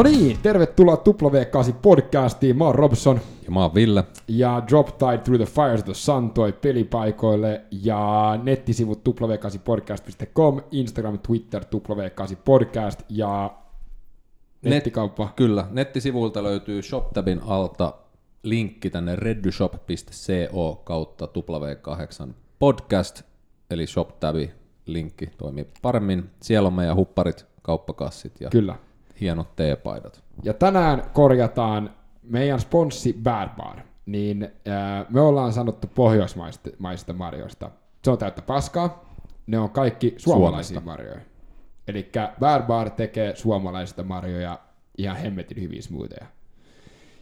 No niin, tervetuloa W8 podcastiin. Mä oon Robson. Ja mä oon Ville. Ja Drop Tide Through the Fires of the Sun toi pelipaikoille. Ja nettisivut w8podcast.com, Instagram, Twitter, W8 podcast ja nettikauppa. Net, kyllä, nettisivuilta löytyy ShopTabin alta linkki tänne reddyshop.co kautta W8 podcast, eli ShopTabi linkki toimii paremmin. Siellä on meidän hupparit, kauppakassit ja Kyllä. Hienot teepaidat. Ja tänään korjataan meidän sponssi Bad Bar. Niin ää, me ollaan sanottu pohjoismaista marjoista. Se on täyttä paskaa. Ne on kaikki suomalaisia Suomesta. marjoja. Eli Bad Bar tekee suomalaisista marjoja ihan hemmetin hyviä smoothieja.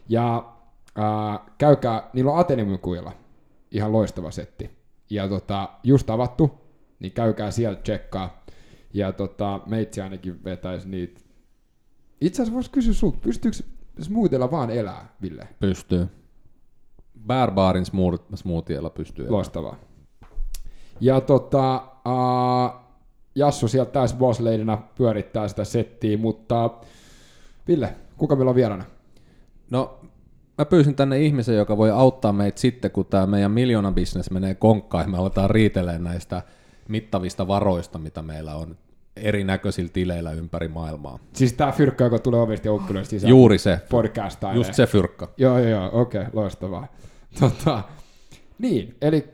Ja ää, käykää, niillä on Ateneumin ihan loistava setti. Ja tota, just avattu, niin käykää sieltä tsekkaa. Ja tota, meitsi ainakin vetäisi niitä. Itse asiassa voisi kysyä sulta, pystyykö smoothilla vaan elää, Ville? Pystyy. Bear Barin smooth- smoothiella pystyy. elämään. Loistavaa. Ja tota, uh, Jassu sieltä täys boss ladyna pyörittää sitä settiä, mutta Ville, kuka meillä on vieraana? No, mä pyysin tänne ihmisen, joka voi auttaa meitä sitten, kun tämä meidän miljoona business menee konkkaan, ja me aletaan riitelemään näistä mittavista varoista, mitä meillä on erinäköisillä tileillä ympäri maailmaa. Siis tää fyrkkä, joka tulee ovista ja sisään. Juuri se, Podcastailee. just se fyrkka. Joo, joo, joo, okei, okay, loistavaa. Tota, niin, eli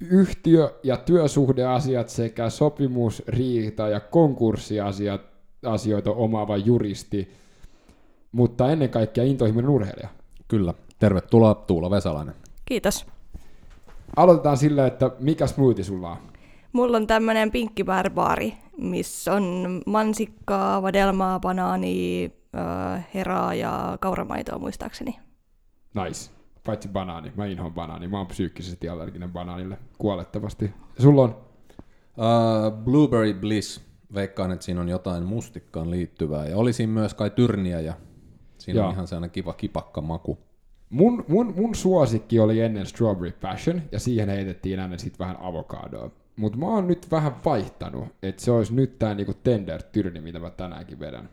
yhtiö- ja työsuhdeasiat sekä sopimus, riita ja konkurssiasiat asioita omaava juristi, mutta ennen kaikkea intohimoinen urheilija. Kyllä. Tervetuloa Tuula Vesalainen. Kiitos. Aloitetaan sillä, että mikä smoothie sulla on? Mulla on tämmönen pinkki barbaari, missä on mansikkaa, vadelmaa, banaania, äh, heraa ja kauramaitoa muistaakseni. Nice. Paitsi banaani. Mä inhoan banaani. Mä oon psyykkisesti allerginen banaanille kuolettavasti. Ja sulla on? Uh, Blueberry Bliss. Veikkaan, että siinä on jotain mustikkaan liittyvää. Ja oli siinä myös kai tyrniä ja siinä Joo. on ihan sellainen kiva kipakka maku. Mun, mun, mun suosikki oli ennen Strawberry Passion, ja siihen heitettiin ennen sit vähän avokadoa. Mutta mä oon nyt vähän vaihtanut, että se olisi nyt tää niinku tender tyrni, mitä mä tänäänkin vedän.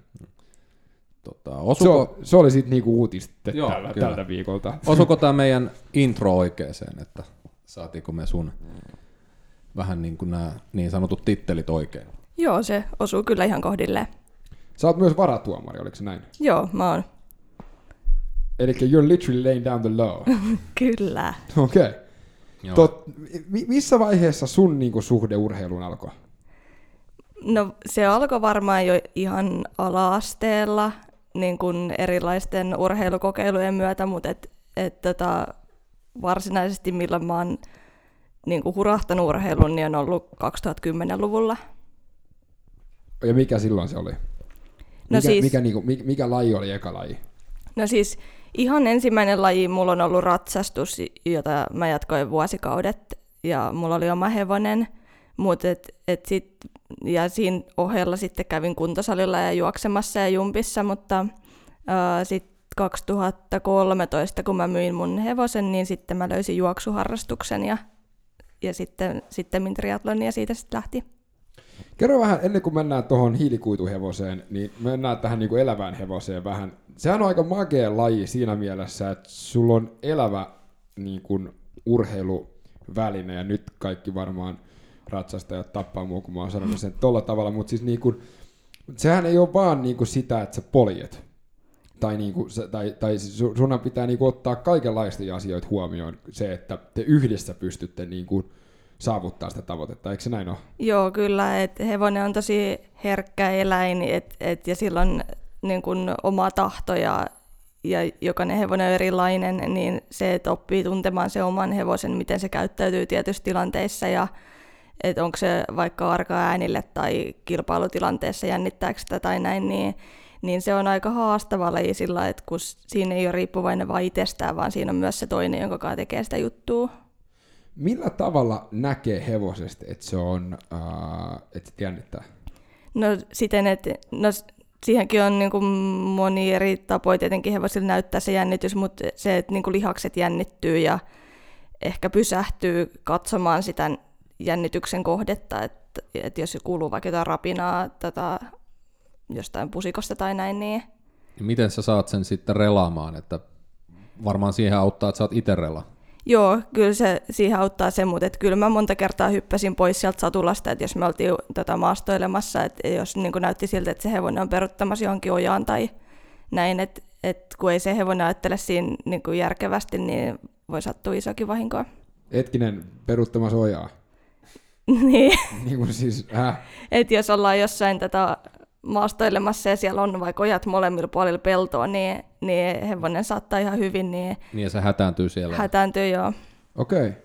Tota, Se, osuko, on, se oli sit niinku uutiste Joo, tällä, kyllä. tältä viikolta. osuko tämä meidän intro oikeeseen, että saatiinko me sun vähän niin kuin nämä niin sanotut tittelit oikein? Joo, se osuu kyllä ihan kohdilleen. Sä oot myös varatuomari, oliko se näin? Joo, mä oon. Eli you're literally laying down the law. Kyllä. Okei. Okay. Joo. Tot, mi- missä vaiheessa sun niinku suhde urheiluun alkoi? No se alkoi varmaan jo ihan ala-asteella niin kuin erilaisten urheilukokeilujen myötä, mutta et, et tota, varsinaisesti milloin mä oon niin kuin hurahtanut urheilun, niin on ollut 2010-luvulla. Ja mikä silloin se oli? No mikä, siis- mikä, niinku, mikä, mikä laji oli eka laji? No siis ihan ensimmäinen laji mulla on ollut ratsastus, jota mä jatkoin vuosikaudet ja mulla oli oma hevonen, mutta et, et sit, ja siinä ohella sitten kävin kuntosalilla ja juoksemassa ja jumpissa, mutta sitten 2013, kun mä myin mun hevosen, niin sitten mä löysin juoksuharrastuksen ja, ja sitten, sitten triatlon ja siitä sitten lähti. Kerro vähän, ennen kuin mennään tuohon hiilikuituhevoseen, niin mennään tähän niin kuin elävään hevoseen vähän. Sehän on aika makea laji siinä mielessä, että sulla on elävä niin kuin urheiluväline, ja nyt kaikki varmaan ratsastajat tappaa mua, kun mä oon sanonut sen tolla tavalla, mutta siis niin kuin, sehän ei ole vaan niin kuin sitä, että sä poljet. Tai, niin kuin, tai, tai su- sunhan pitää niin kuin ottaa kaikenlaisia asioita huomioon, se, että te yhdessä pystytte niin kuin saavuttaa sitä tavoitetta, eikö se näin ole? Joo, kyllä. Et hevonen on tosi herkkä eläin et, et, ja sillä on niin kun, oma tahto ja, ja jokainen hevonen on erilainen, niin se, että oppii tuntemaan se oman hevosen, miten se käyttäytyy tietyissä tilanteissa ja että onko se vaikka arka äänille tai kilpailutilanteessa jännittääkö sitä tai näin, niin, niin se on aika haastava laji sillä, että kun siinä ei ole riippuvainen vain itsestään, vaan siinä on myös se toinen, jonka kanssa tekee sitä juttua. Millä tavalla näkee hevosesta, että se on, uh, että se jännittää? No siten, että no, siihenkin on niin kuin moni eri tapoja tietenkin hevosilla näyttää se jännitys, mutta se, että niin kuin lihakset jännittyy ja ehkä pysähtyy katsomaan sitä jännityksen kohdetta, että, että jos kuuluu vaikka jotain rapinaa tätä, jostain pusikosta tai näin, niin, Miten sä saat sen sitten relaamaan, että varmaan siihen auttaa, että sä oot itse rela. Joo, kyllä se siihen auttaa se, mutta kyllä mä monta kertaa hyppäsin pois sieltä satulasta, että jos me oltiin tota, maastoilemassa, että jos niin näytti siltä, että se hevonen on peruttamassa johonkin ojaan tai näin, että et kun ei se hevonen ajattele siinä niin kuin järkevästi, niin voi sattua isokin vahinkoa. Etkinen peruttamassa ojaa. niin. niin kuin siis, äh. Et jos ollaan jossain tätä maastoilemassa ja siellä on vaikka ojat molemmilla puolilla peltoa, niin, niin hevonen saattaa ihan hyvin. Niin, niin ja se hätääntyy siellä. Hätääntyy, joo. Okei. Okay.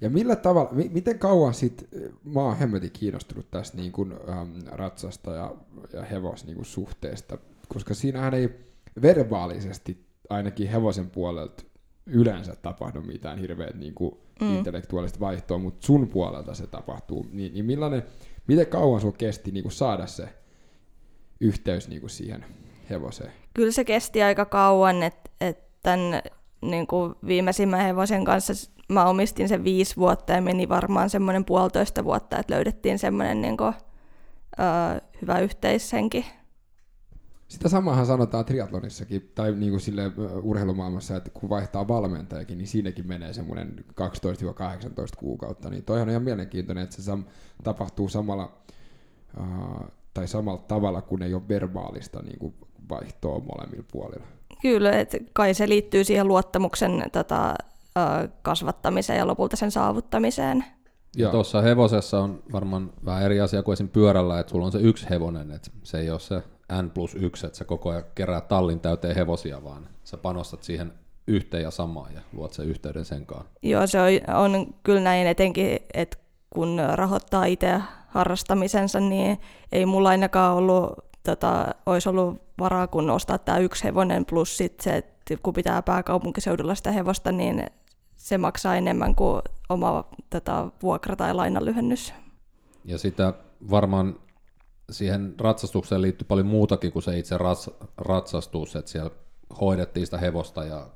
Ja millä tavalla, mi- miten kauan sit, mä oon hemmetin kiinnostunut tästä niin kuin, ähm, ratsasta ja, ja hevos niin kuin suhteesta, koska siinähän ei verbaalisesti ainakin hevosen puolelta yleensä tapahdu mitään hirveät niin kuin mm. intellektuaalista vaihtoa, mutta sun puolelta se tapahtuu. Niin, niin millainen, miten kauan sun kesti niin kuin saada se yhteys niin kuin siihen hevoseen? Kyllä se kesti aika kauan, että et tämän niin kuin viimeisimmän hevosen kanssa mä omistin sen viisi vuotta ja meni varmaan semmoinen puolitoista vuotta, että löydettiin semmoinen niin kuin, ö, hyvä yhteishenki. Sitä samahan sanotaan triatlonissakin, tai niin kuin sille urheilumaailmassa, että kun vaihtaa valmentajakin, niin siinäkin menee semmoinen 12-18 kuukautta. Niin toihan on ihan mielenkiintoinen, että se sam- tapahtuu samalla, uh, tai samalla tavalla, kun ei ole verbaalista niin kuin vaihtoa molemmilla puolilla. Kyllä, että kai se liittyy siihen luottamuksen tota, kasvattamiseen ja lopulta sen saavuttamiseen. Ja tuossa hevosessa on varmaan vähän eri asia kuin esim. pyörällä, että sulla on se yksi hevonen, että se ei ole se N plus yksi, että sä koko ajan kerää tallin täyteen hevosia, vaan sä panostat siihen yhteen ja samaan ja luot sen yhteyden sen kanssa. Joo, se on, on kyllä näin etenkin, että kun rahoittaa itse harrastamisensa, niin ei mulla ainakaan ollut, tota, olisi ollut varaa kun ostaa tämä yksi hevonen plus sit se, että kun pitää pääkaupunkiseudulla sitä hevosta, niin se maksaa enemmän kuin oma tota, vuokra- tai lainanlyhennys. Ja sitä varmaan siihen ratsastukseen liittyy paljon muutakin kuin se itse rats, ratsastus, että siellä hoidettiin sitä hevosta ja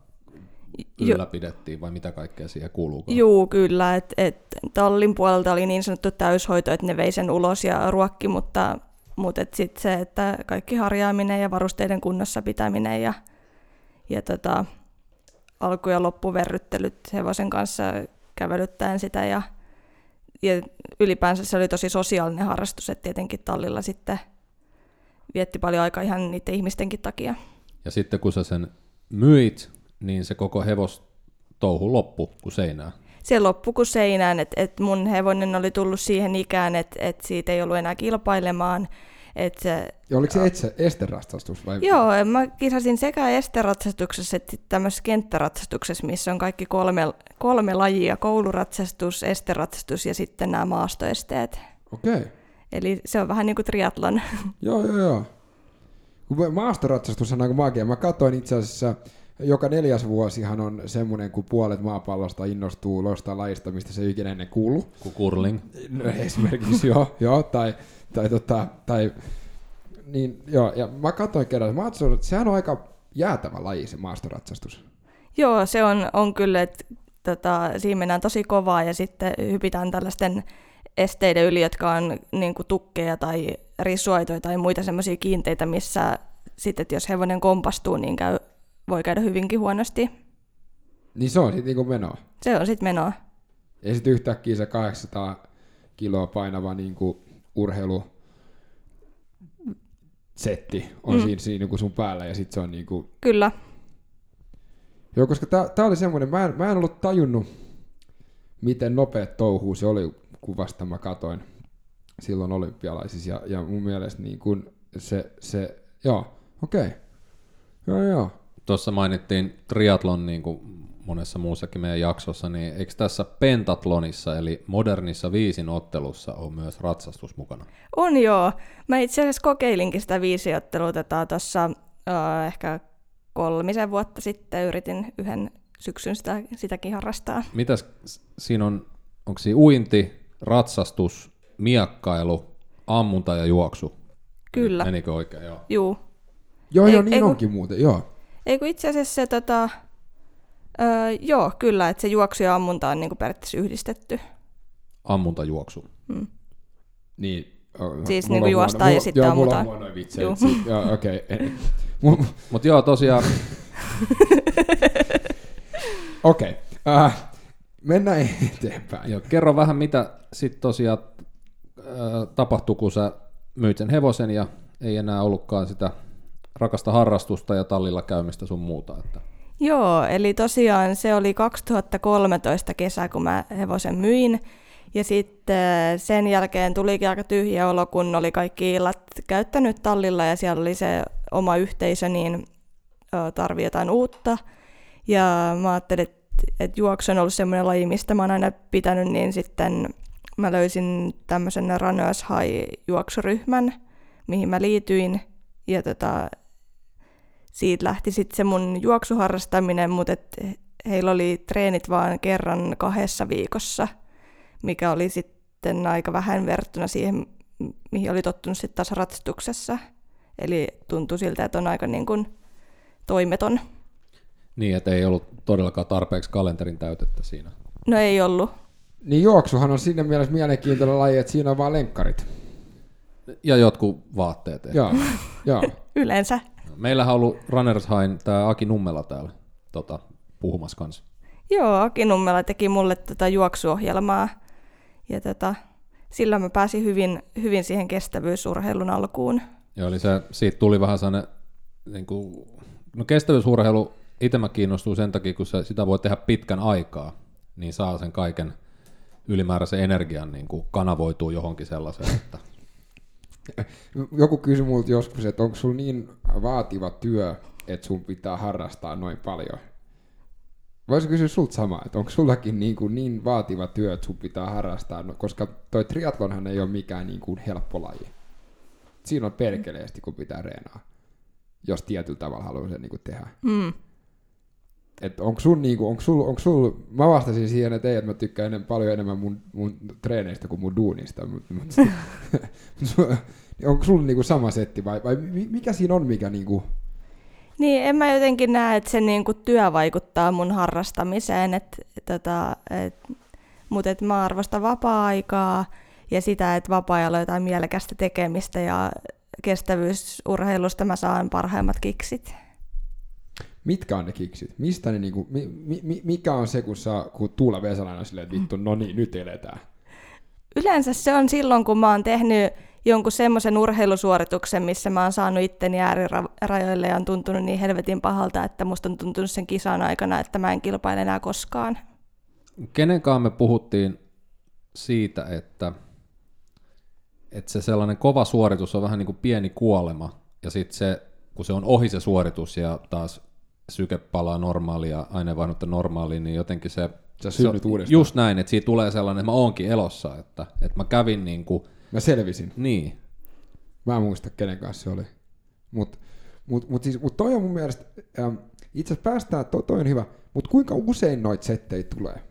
ylläpidettiin, vai mitä kaikkea siihen kuuluu? Joo, kyllä. Et, et, tallin puolelta oli niin sanottu täyshoito, että ne vei sen ulos ja ruokki, mutta, mutta sitten se, että kaikki harjaaminen ja varusteiden kunnossa pitäminen ja, ja tota, alku- ja loppuverryttelyt hevosen kanssa kävelyttäen sitä ja, ja ylipäänsä se oli tosi sosiaalinen harrastus, että tietenkin tallilla sitten vietti paljon aikaa ihan niiden ihmistenkin takia. Ja sitten kun sä sen myit, niin se koko hevos touhu loppu kuin seinään. Se loppu kuin seinään, että et mun hevonen oli tullut siihen ikään, että et siitä ei ollut enää kilpailemaan, et se, ja oliko se etse, esteratsastus? Vai? Joo, mä kisasin sekä esteratsastuksessa että tämmöisessä kenttäratsastuksessa, missä on kaikki kolme, kolme lajia, kouluratsastus, esteratsastus ja sitten nämä maastoesteet. Okei. Okay. Eli se on vähän niin kuin triatlon. joo, joo, joo. Maastoratsastus on aika magia. Mä katsoin itse asiassa, joka neljäs vuosihan on semmoinen, kun puolet maapallosta innostuu loista lajista, mistä se ei ikinä ennen kuulu. Kuin curling. No, esimerkiksi joo, joo tai tai, tota, tai niin, joo, ja mä katsoin kerran, mä että sehän on aika jäätävä laji se maastoratsastus. Joo, se on, on kyllä, että tota, siinä mennään tosi kovaa ja sitten hypitään tällaisten esteiden yli, jotka on niin kuin tukkeja tai risuaitoja tai muita semmoisia kiinteitä, missä sitten, jos hevonen kompastuu, niin käy, voi käydä hyvinkin huonosti. Niin se on sitten niinku menoa? Se on sitten menoa. Ja sitten yhtäkkiä se 800 kiloa painava niinku urheilu setti on mm. siinä, siinä niin kuin sun päällä ja sitten se on niin kuin... Kyllä. Joo, koska tää, oli semmoinen, mä en, mä en ollut tajunnut, miten nopeat touhuu se oli, kun vasta mä katoin silloin olympialaisissa ja, ja mun mielestä niin kuin se, se joo, okei. Okay. Joo, joo. Tuossa mainittiin triatlon niin kuin monessa muussakin meidän jaksossa, niin eikö tässä pentatlonissa, eli modernissa viisin ottelussa, on myös ratsastus mukana? On joo. Mä itse asiassa kokeilinkin sitä viisiottelua tuossa uh, ehkä kolmisen vuotta sitten, yritin yhden syksyn sitä, sitäkin harrastaa. Mitäs siinä on, onko siinä uinti, ratsastus, miakkailu, ammunta ja juoksu? Kyllä. Menikö oikein? Joo. Juu. Joo, joo, niin ei, onkin kun, muuten, joo. Ei kun itse asiassa se tota, Öö, joo, kyllä, että se juoksu ja ammunta on niin kuin periaatteessa yhdistetty. Ammunta juoksu. Hmm. Niin, Siis niinku huono- ja sitten joo, mulla on ammutaan. vitsejä. Joo, okei. Okay. Mutta joo, tosiaan, Okei. Äh, mennään eteenpäin. joo, kerro vähän mitä sitten tosiaan äh, tapahtui, kun sä myit sen hevosen ja ei enää ollutkaan sitä rakasta harrastusta ja tallilla käymistä sun muuta. Että. Joo, eli tosiaan se oli 2013 kesä, kun mä hevosen myin. Ja sitten sen jälkeen tulikin aika tyhjä olo, kun oli kaikki illat käyttänyt tallilla ja siellä oli se oma yhteisö, niin tarvii jotain uutta. Ja mä ajattelin, että et juoksu on ollut semmoinen laji, mistä mä oon aina pitänyt, niin sitten mä löysin tämmöisen Runners High-juoksuryhmän, mihin mä liityin. Ja tota, siitä lähti sitten se mun juoksuharrastaminen, mutta et heillä oli treenit vaan kerran kahdessa viikossa, mikä oli sitten aika vähän verrattuna siihen, mihin oli tottunut sitten taas ratsastuksessa. Eli tuntui siltä, että on aika niin kuin toimeton. Niin, että ei ollut todellakaan tarpeeksi kalenterin täytettä siinä. No ei ollut. Niin juoksuhan on siinä mielessä mielenkiintoinen laji, että siinä on vaan lenkkarit. Ja jotkut vaatteet. joo. Yleensä. Meillähän on ollut Runners High, tämä Aki Nummela täällä tota, puhumassa kanssa. Joo, Aki Nummela teki mulle tätä juoksuohjelmaa. Ja tota, sillä mä pääsin hyvin, hyvin siihen kestävyysurheilun alkuun. Ja oli se, siitä tuli vähän sellainen, niin kuin, no kestävyysurheilu, itse mä kiinnostuu sen takia, kun se, sitä voi tehdä pitkän aikaa, niin saa sen kaiken ylimääräisen energian niin kuin kanavoituu johonkin sellaiseen, että Joku kysyi multa joskus, että onko sulla niin vaativa työ, että sun pitää harrastaa noin paljon? Voisin kysyä sulta samaa, että onko sullakin niin, kuin niin vaativa työ, että sun pitää harrastaa, no, koska toi triathlonhan ei ole mikään niin kuin helppo laji. Siinä on perkeleesti, kun pitää reenaa, jos tietyllä tavalla haluaa sen niin kuin tehdä. Mm. Että onko sun, niinku, onko sul, onko sul, mä vastasin siihen, että ei, että mä tykkään enem, paljon enemmän mun, mun treeneistä kuin mun duunista, mutta mut, onko sulla niinku sama setti vai, vai mi- mikä siinä on, mikä niinku, Niin, en mä jotenkin näe, että se niinku työ vaikuttaa mun harrastamiseen, et, tota, et, mutta et mä arvostan vapaa-aikaa ja sitä, että vapaa-ajalla on jotain mielekästä tekemistä ja kestävyysurheilusta mä saan parhaimmat kiksit. Mitkä on ne kiksit? Mistä ne niinku, mi, mi, mi- mikä on se, kun, saa, kun Tuula Vesalainen on silleen, että vittu, no niin, nyt eletään. Yleensä se on silloin, kun mä oon tehnyt jonkun semmoisen urheilusuorituksen, missä mä oon saanut itteni äärirajoille ja on tuntunut niin helvetin pahalta, että musta on tuntunut sen kisan aikana, että mä en kilpaile enää koskaan. kenenkaan me puhuttiin siitä, että, että se sellainen kova suoritus on vähän niin kuin pieni kuolema, ja sitten se, kun se on ohi se suoritus ja taas syke palaa normaalia ja aineenvaihdunta normaaliin, niin jotenkin se... Sä se on- uudestaan. Just näin, että siitä tulee sellainen, että mä oonkin elossa, että, että mä kävin niin kuin, Mä selvisin. niin, Mä en muista, kenen kanssa se oli. Mutta mut, mut siis, mut toi on mun mielestä, ähm, itse asiassa päästään, to, toi on hyvä, mutta kuinka usein noita settejä tulee?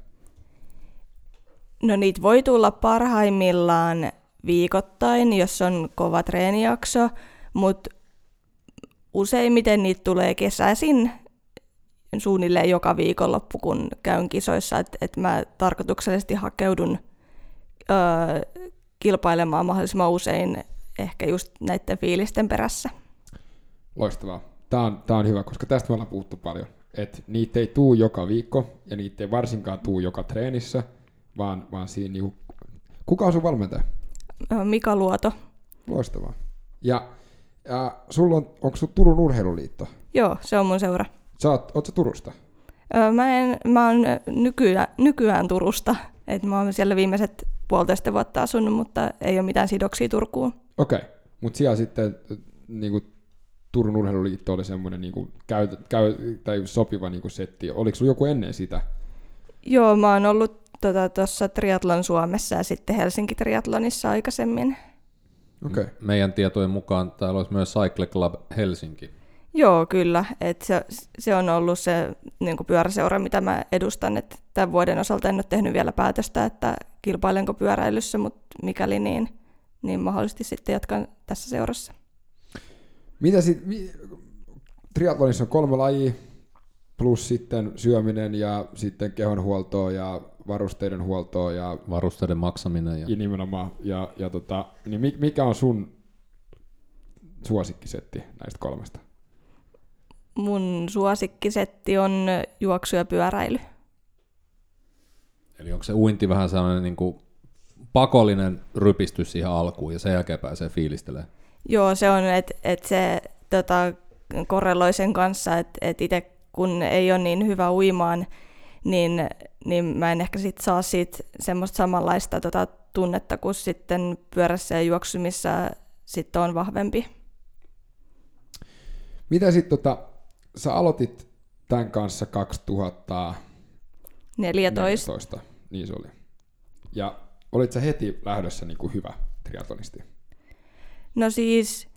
No niitä voi tulla parhaimmillaan viikoittain, jos on kova treenijakso, mutta useimmiten niitä tulee kesäisin suunnilleen joka viikonloppu, kun käyn kisoissa, että et mä tarkoituksellisesti hakeudun öö, kilpailemaan mahdollisimman usein ehkä just näiden fiilisten perässä. Loistavaa. Tämä on, tää on hyvä, koska tästä me ollaan puhuttu paljon. Että niitä ei tuu joka viikko, ja niitä ei varsinkaan tuu joka treenissä, vaan, vaan siinä niinku... Kuka on sun valmentaja? Mika Luoto. Loistavaa. Ja, ja sulla on, onko sun Turun urheiluliitto? Joo, se on mun seura. Sä oot, oot sä Turusta? Öö, Mä, en, mä oon nykyään, nykyään Turusta. Et mä oon siellä viimeiset puolitoista vuotta asunut, mutta ei ole mitään sidoksia Turkuun. Okei, okay. mutta siellä sitten niinku, Turun urheiluliitto oli semmoinen niinku, käy, käy, tai sopiva niinku, setti. Oliko sulla joku ennen sitä? Joo, mä oon ollut tuossa tota, Triathlon Suomessa ja sitten Helsinki Triathlonissa aikaisemmin. Okei. Okay. meidän tietojen mukaan täällä olisi myös Cycle Club Helsinki. Joo, kyllä. Et se, se on ollut se niin pyöräseura, mitä mä edustan. Et tämän vuoden osalta en ole tehnyt vielä päätöstä, että kilpailenko pyöräilyssä, mutta mikäli niin, niin mahdollisesti sitten jatkan tässä seurassa. Mitä sit, mi, triathlonissa on kolme lajia, plus sitten syöminen ja sitten kehonhuoltoa ja varusteiden huoltoa ja, Varusteiden maksaminen ja ja nimenomaan, ja, ja tota, niin mi- mikä on sun suosikkisetti näistä kolmesta? Mun suosikkisetti on juoksu ja pyöräily. Eli onko se uinti vähän sellainen niin kuin pakollinen rypistys siihen alkuun ja sen jälkeen pääsee fiilistelemään? Joo, se on, että et se tota, korreloi sen kanssa, että et itse kun ei ole niin hyvä uimaan, niin, niin mä en ehkä sit saa siitä semmoista samanlaista tota, tunnetta kuin sitten pyörässä ja juoksumissa sitten on vahvempi. Mitä sitten tota, sä aloitit tämän kanssa 2014, 14. niin se oli. Ja olit sä heti lähdössä niin kuin hyvä triatlonisti? No siis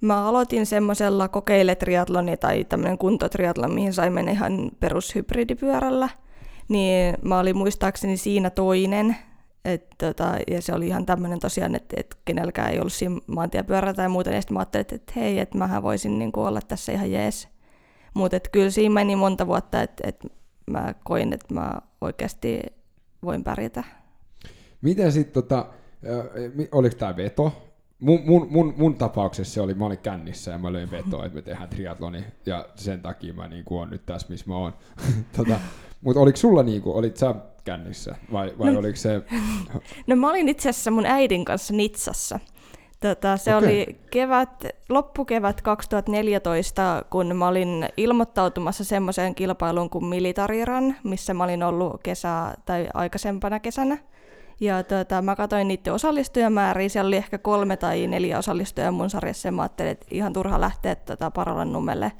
mä aloitin semmoisella kokeiletriatloni tai tämmöinen kuntotriatlon, mihin sai mennä ihan perushybridipyörällä. Niin mä olin muistaakseni siinä toinen, et tota, ja se oli ihan tämmöinen tosiaan, että et kenelläkään ei ollut siinä maantiepyörää tai muuta, ja sitten mä ajattelin, että et hei, että mähän voisin niinku olla tässä ihan jees. Mutta kyllä siinä meni monta vuotta, että et mä koin, että mä oikeasti voin pärjätä. Miten sitten, tota, oliko tämä veto? Mun, mun, mun, mun tapauksessa se oli, mä olin kännissä ja mä löin vetoa, että me tehdään triatloni ja sen takia mä niinku on nyt tässä, missä mä oon. tota, Mutta oliko sulla niinku, olit sä kännissä vai, vai No- oliko se, No mä olin itse asiassa mun äidin kanssa Nitsassa. Tota, se Okei. oli kevät, loppukevät 2014, kun mä olin ilmoittautumassa semmoiseen kilpailuun kuin Militariran, missä mä olin ollut kesä tai aikaisempana kesänä. Ja tota, mä katsoin niiden osallistujamääriä, siellä oli ehkä kolme tai neljä osallistujaa mun sarjassa, ja mä ajattelin, että ihan turha lähteä tota Parolan nummelle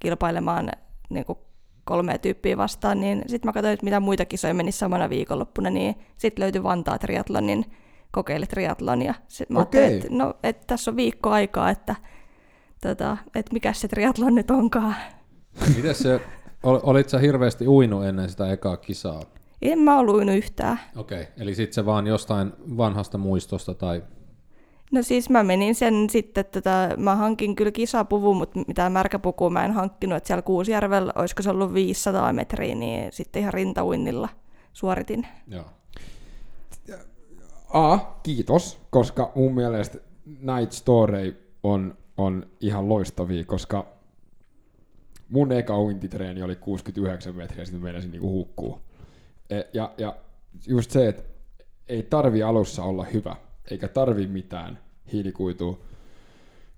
kilpailemaan niin kuin kolmea tyyppiä vastaan, niin sitten mä katsoin, että mitä muita kisoja meni samana viikonloppuna, niin sitten löytyi Vantaa triatlonin kokeile triatlonia. Sitten mä ajattelin, Okei. että, no, että tässä on viikko aikaa, että, tota, että mikä se triatlon nyt onkaan. Miten se, ol- olit sä hirveästi uinut ennen sitä ekaa kisaa? En mä ollut uinut yhtään. Okei, okay. eli sitten se vaan jostain vanhasta muistosta tai... No siis mä menin sen sitten, tota, mä hankin kyllä kisapuvun, mutta mitään märkäpukua mä en hankkinut, että siellä Kuusjärvellä, olisiko se ollut 500 metriä, niin sitten ihan rintauinnilla suoritin. Joo. A, kiitos, koska mun mielestä Night Story on, on ihan loistavia, koska mun eka uintitreeni oli 69 metriä, sitten meinasin niinku hukkuu. E, ja, ja just se, että ei tarvi alussa olla hyvä, eikä tarvi mitään hiilikuitua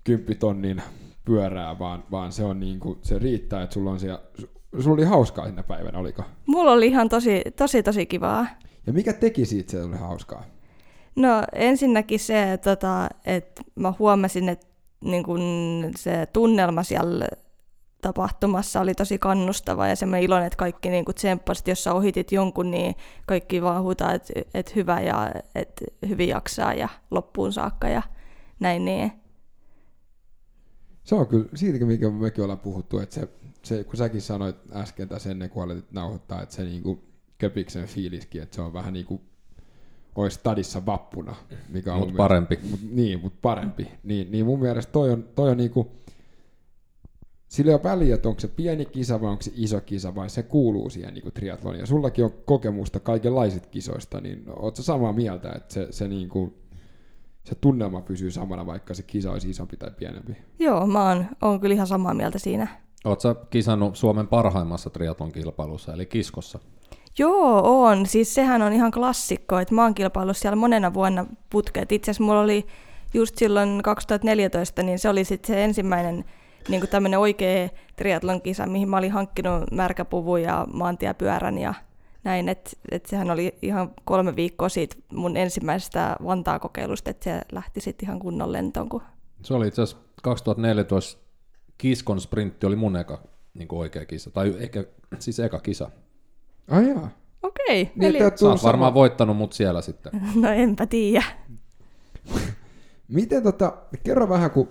kymppitonnin pyörää, vaan, vaan se, on niinku, se riittää, että sulla on siellä, su- sulla oli hauskaa sinä päivänä, oliko? Mulla oli ihan tosi, tosi, tosi kivaa. Ja mikä teki siitä, että se oli hauskaa? No ensinnäkin se, tota, että mä huomasin, että niin kun se tunnelma siellä tapahtumassa oli tosi kannustava ja semmoinen iloinen, että kaikki niin tsemppasivat, jos sä ohitit jonkun, niin kaikki vaan huutaa, että, että hyvä ja että hyvin jaksaa ja loppuun saakka ja näin niin. Se on kyllä, siitäkin mikä mekin ollaan puhuttu, että se, se kun säkin sanoit äsken tässä ennen kuin aloitit nauhoittaa, että se niinku köpiksen fiiliskin, että se on vähän niin kuin olisi stadissa vappuna, mikä on Mut parempi. Mielestä, mut, niin, mutta parempi. Niin, niin mun mielestä toi on, toi on niinku, sillä ei ole väliä, että onko se pieni kisa vai onko se iso kisa, vai se kuuluu siihen niinku triathloniin. Ja sullakin on kokemusta kaikenlaisista kisoista, niin ootko samaa mieltä, että se, se, niinku, se tunnelma pysyy samana, vaikka se kisa olisi isompi tai pienempi? Joo, mä oon, oon kyllä ihan samaa mieltä siinä. Sä kisannut Suomen parhaimmassa triatlon kilpailussa, eli kiskossa? Joo, on. Siis sehän on ihan klassikko, että mä oon kilpaillut siellä monena vuonna putkeet. Itse asiassa mulla oli just silloin 2014, niin se oli sitten se ensimmäinen niin tämmöinen oikea triatlon kisa, mihin mä olin hankkinut märkäpuvun ja maantiepyörän ja näin, että et sehän oli ihan kolme viikkoa siitä mun ensimmäisestä Vantaa-kokeilusta, että se lähti sitten ihan kunnon lentoon. Kun... Se oli itse asiassa 2014 Kiskon sprintti oli mun eka niin oikea kisa, tai ehkä siis eka kisa. Ai jaa. Okei, Niin, eli... Sä oot sama- varmaan voittanut mut siellä sitten. no enpä tiedä. Miten tota, kerro vähän, kun,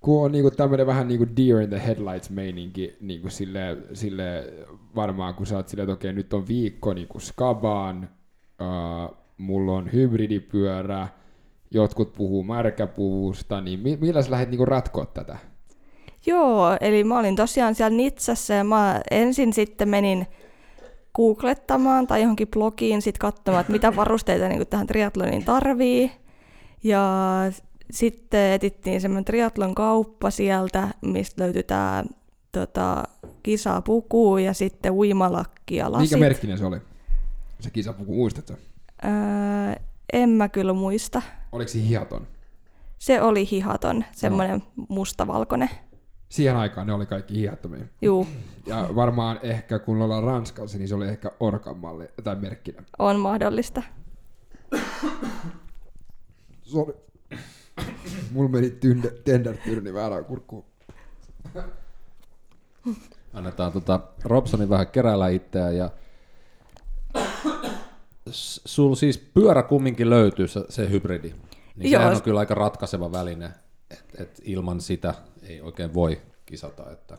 kun on niinku tämmöinen vähän niinku deer in the headlights meininki, niinku sille, sille varmaan kun sä oot silleen, että okei, nyt on viikko niinku skabaan, uh, mulla on hybridipyörä, jotkut puhuu märkäpuvusta, niin mi- millä sä lähdet niinku ratkoa tätä? Joo, eli mä olin tosiaan siellä Nitsassa ja mä ensin sitten menin googlettamaan tai johonkin blogiin sit katsomaan, että mitä varusteita niin tähän triatloniin tarvii. Ja sitten etittiin semmoinen triatlon kauppa sieltä, mistä löytyi tämä tota, kisapuku ja sitten uimalakki ja lasit. Mikä merkkinen se oli? Se kisapuku, muistatko? Öö, en mä kyllä muista. Oliko se hiaton? Se oli hihaton, semmoinen mustavalkoinen. Siihen aikaan ne oli kaikki hihattomia. Juu, Ja varmaan ehkä kun ollaan Ranskassa, niin se oli ehkä Orkan malli tai merkkinä. on mahdollista. Sori. Mulla meni tynde, tendertyrni väärään kurkkuun. Annetaan tota Robsonin vähän keräällä itseään ja sul siis pyörä kumminkin löytyy se, se hybridi. Niin Joo. sehän on kyllä aika ratkaiseva väline, että et ilman sitä ei oikein voi kisata. Että.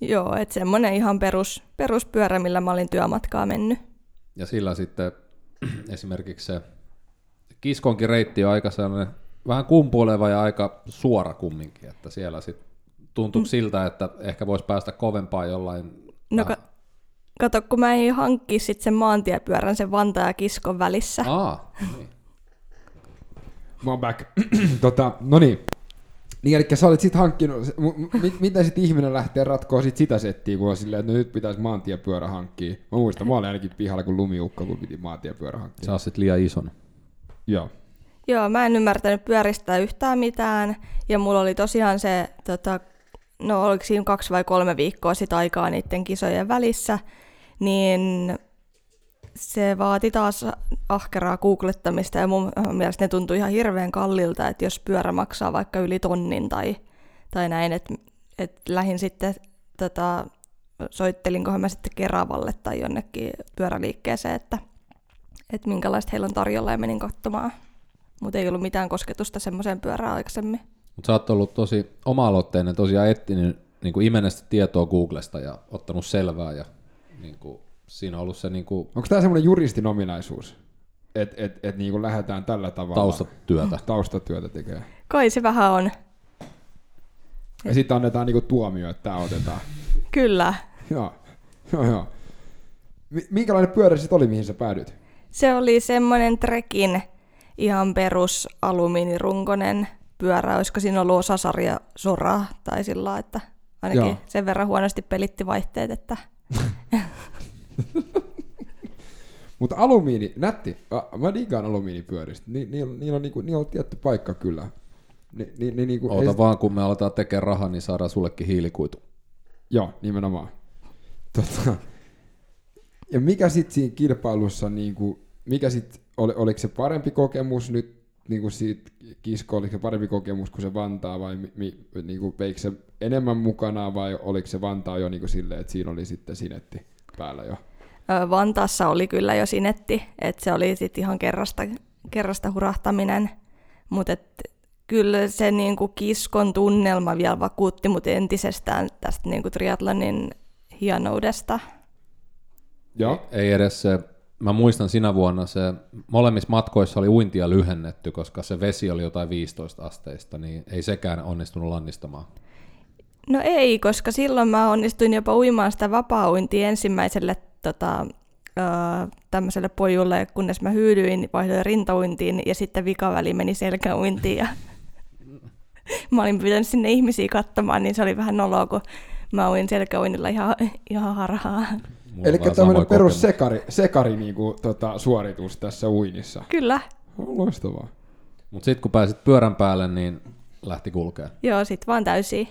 Joo, että semmoinen ihan perus, peruspyörä, millä mä olin työmatkaa mennyt. Ja sillä sitten esimerkiksi se kiskonkin reitti on aika sellainen vähän kumpuileva ja aika suora kumminkin, että siellä sitten tuntuu mm. siltä, että ehkä voisi päästä kovempaa jollain No vähän- ka- kato, kun mä ei hankki sit sen maantiepyörän sen Vantaa ja Kiskon välissä. Aa, niin. Mä oon back. tota, no niin. Niin, eli sä olit sit hankkinut, mit, mitä sit ihminen lähtee ratkoa sit sitä settiä, kun on silleen, että no nyt pitäisi maantiepyörä hankkia. Mä muistan, mä olin ainakin pihalla kuin lumiukka, kun piti maantiepyörä hankkia. Sä oot sit liian ison. Joo. Joo, mä en ymmärtänyt pyöristää yhtään mitään. Ja mulla oli tosiaan se, tota, no oliko siinä kaksi vai kolme viikkoa sit aikaa niiden kisojen välissä, niin se vaati taas ahkeraa googlettamista ja mun mielestä ne tuntui ihan hirveän kallilta, että jos pyörä maksaa vaikka yli tonnin tai, tai näin, että et lähin sitten tota, soittelinkohan mä sitten Keravalle tai jonnekin pyöräliikkeeseen, että, että minkälaista heillä on tarjolla ja menin katsomaan. Mutta ei ollut mitään kosketusta semmoiseen pyörään aikaisemmin. Mutta sä oot ollut tosi oma-aloitteinen, tosiaan etsinyt niin kuin imenestä tietoa Googlesta ja ottanut selvää ja niin kuin, siinä on ollut se niin kuin, Onko tämä semmoinen juristin ominaisuus, että et, et niinku lähdetään tällä tavalla taustatyötä. taustatyötä tekemään? Kai se vähän on. Ja sitten annetaan niinku tuomio, että tämä otetaan. Kyllä. joo, joo, joo. Mi- Minkälainen pyörä sit oli, mihin sä päädyit? Se oli semmoinen trekin ihan perus alumiinirunkonen pyörä. Olisiko siinä ollut osasarja soraa tai sillä että ainakin Joo. sen verran huonosti pelitti vaihteet, että Mutta alumiini, nätti. Mä digaan alumiinipyöristä. Ni, niillä, niillä, on, niinku, niillä on tietty paikka kyllä. Ni, ni, ni, niinku, Oota ei- vaan, kun me aletaan tekemään rahaa, niin saadaan sullekin hiilikuitu. Joo, nimenomaan. Tota, ja mikä sitten siinä kilpailussa, niinku, mikä sit, oli, oliko se parempi kokemus nyt niinku siitä kisko, oliko se parempi kokemus kuin se Vantaa vai mi, mi, niinku, veikö se enemmän mukana vai oliko se Vantaa jo niinku silleen, että siinä oli sitten sinetti päällä jo? Vantaassa oli kyllä jo sinetti, että se oli sitten ihan kerrasta, kerrasta hurahtaminen. Mutta kyllä se niinku kiskon tunnelma vielä vakuutti mut entisestään tästä niinku triatlonin hienoudesta. Joo. Ei edes se, mä muistan sinä vuonna se, molemmissa matkoissa oli uintia lyhennetty, koska se vesi oli jotain 15 asteista, niin ei sekään onnistunut lannistamaan. No ei, koska silloin mä onnistuin jopa uimaan sitä vapaa-uintia ensimmäiselle tota, öö, tämmöiselle pojulle, kunnes mä hyydyin, vaihdoin rintauintiin ja sitten vikaväli meni selkäuintiin ja mä olin pyytänyt sinne ihmisiä katsomaan, niin se oli vähän noloa, kun mä uin selkäuinnilla ihan, ihan harhaa. Eli tämmöinen perus sekari, sekari niinku, tota, suoritus tässä uinnissa. Kyllä, On loistavaa. Mut sitten kun pääsit pyörän päälle, niin lähti kulkea. joo, sit vaan täysiä.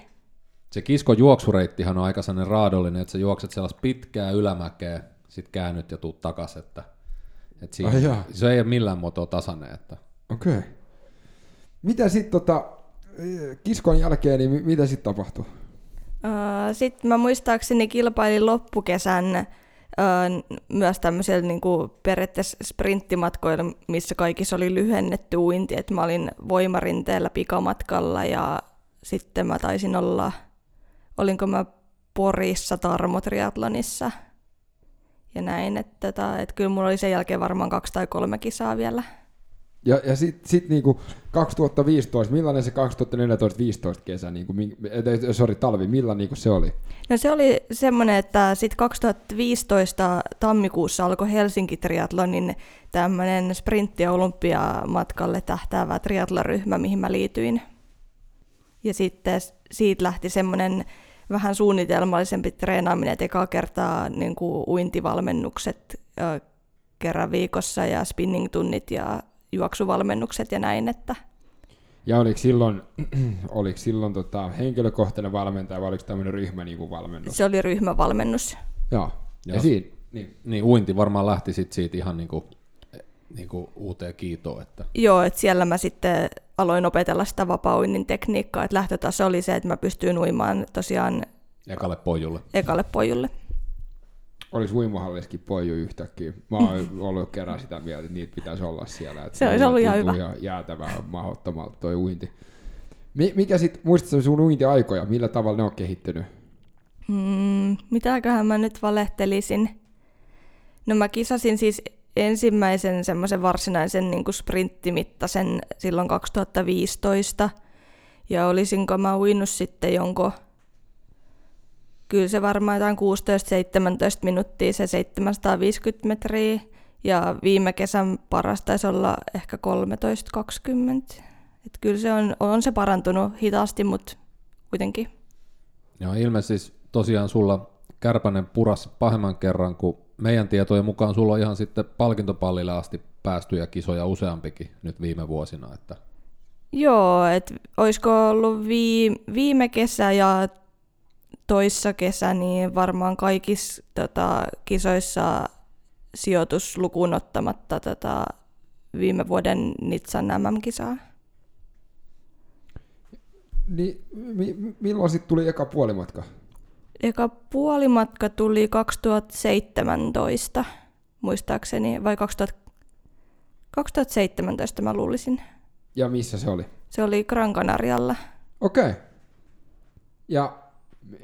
Se kiskon juoksureittihan on aika sellainen raadollinen, että sä juokset sellaista pitkää ylämäkeä, sit käännyt ja tuut takas, että, että siinä, Ai jaa. se ei ole millään muotoa tasainen. Että. Okei. Okay. Mitä sitten tota, kiskon jälkeen, niin mi- mitä sitten tapahtui? Sitten mä muistaakseni kilpailin loppukesän öö, myös tämmöisellä niinku periaatteessa sprinttimatkoilla, missä kaikissa oli lyhennetty uinti. Et mä olin voimarinteellä pikamatkalla ja sitten mä taisin olla, olinko mä Porissa Tarmotriatlonissa ja näin. Että tota, et kyllä mulla oli sen jälkeen varmaan kaksi tai kolme kisaa vielä. Ja, ja sitten sit niinku 2015, millainen se 2014-15 kesä, niinku, sorry, talvi, millainen niinku se oli? No se oli semmoinen, että sitten 2015 tammikuussa alkoi Helsinki Triathlonin tämmöinen sprintti- ja olympiamatkalle tähtäävä triatloryhmä, mihin mä liityin. Ja sitten siitä lähti semmoinen vähän suunnitelmallisempi treenaaminen, että ekaa kertaa niin kuin uintivalmennukset ö, kerran viikossa ja spinning-tunnit ja juoksuvalmennukset ja näin, että Ja oliko silloin, oliko silloin tota, henkilökohtainen valmentaja vai oliko tämmöinen ryhmä niinku valmennus? se oli ryhmävalmennus. Joo. Ja Joo. siinä, niin. Niin uinti varmaan lähti sit siitä ihan niinku, niinku uuteen kiitoon, että Joo, että siellä mä sitten aloin opetella sitä vapaa-uinnin tekniikkaa, että lähtötaso oli se, että mä pystyin uimaan tosiaan ekalle pojulle. ekalle pojulle. Oliko uimahallissakin poiju yhtäkkiä? Mä oon ollut kerran sitä mieltä, että niitä pitäisi olla siellä. Että Se olisi ollut ihan hyvä. ihan jäätävää mahdottomalta toi uinti. Mi- mikä sit, muistatko sun uintiaikoja? Millä tavalla ne on kehittynyt? Hmm, mitäköhän mä nyt valehtelisin? No mä kisasin siis ensimmäisen semmoisen varsinaisen niin kuin sprinttimittaisen silloin 2015. Ja olisinko mä uinut sitten jonkun, kyllä se varmaan jotain 16-17 minuuttia se 750 metriä. Ja viime kesän paras taisi olla ehkä 13-20. Et kyllä se on, on se parantunut hitaasti, mutta kuitenkin. Joo, ilmeisesti tosiaan sulla Kärpänen puras pahemman kerran, kun meidän tietojen mukaan sulla on ihan sitten palkintopallille asti päästyjä kisoja useampikin nyt viime vuosina. Että Joo, että olisiko ollut vii, viime kesä ja toissa kesä, niin varmaan kaikissa tota, kisoissa sijoitus lukuun ottamatta tota, viime vuoden Nitsan MM-kisaa. Niin, mi- milloin sitten tuli eka puolimatka? Eka puolimatka tuli 2017, muistaakseni, vai 2000, 2017 mä luulisin. Ja missä se oli? Se oli Gran Canarialla. Okei. Okay. Ja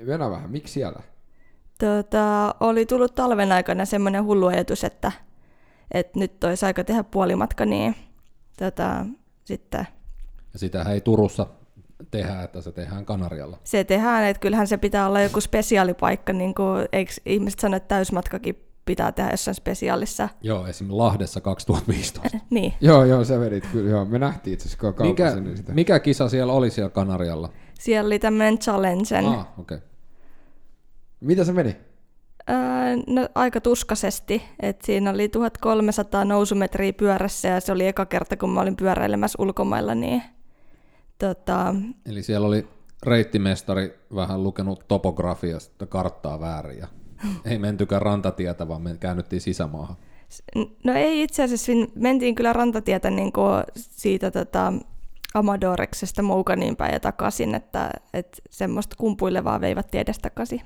Venä vähän, miksi siellä? Tota, oli tullut talven aikana semmoinen hullu ajatus, että, että nyt olisi aika tehdä puolimatka, niin tota, sitten ja sitähän ei Turussa tehdä, että se tehdään Kanarialla. se tehdään, että kyllähän se pitää olla joku spesiaalipaikka, niin kuin, eikö ihmiset sano, että täysmatkakin pitää tehdä jossain spesiaalissa. Joo, esimerkiksi Lahdessa 2015. Niin, Joo, joo, se vedit kyllä, joo. Me nähtiin itse asiassa Mikä, niin sitä. mikä kisa siellä oli siellä Kanarialla? siellä oli tämmöinen challengen. Ah, okei. Okay. Mitä se meni? Öö, no, aika tuskaisesti, että siinä oli 1300 nousumetriä pyörässä ja se oli eka kerta, kun mä olin pyöräilemässä ulkomailla, niin tota, Eli siellä oli reittimestari vähän lukenut topografiasta karttaa väärin ja ei mentykään rantatietä, vaan me käännyttiin sisämaahan. No ei itse asiassa, mentiin kyllä rantatietä niin kuin siitä tota, Amadoreksesta Moukaniin päin ja takaisin, että, että semmoista kumpuilevaa veivät edestakaisin.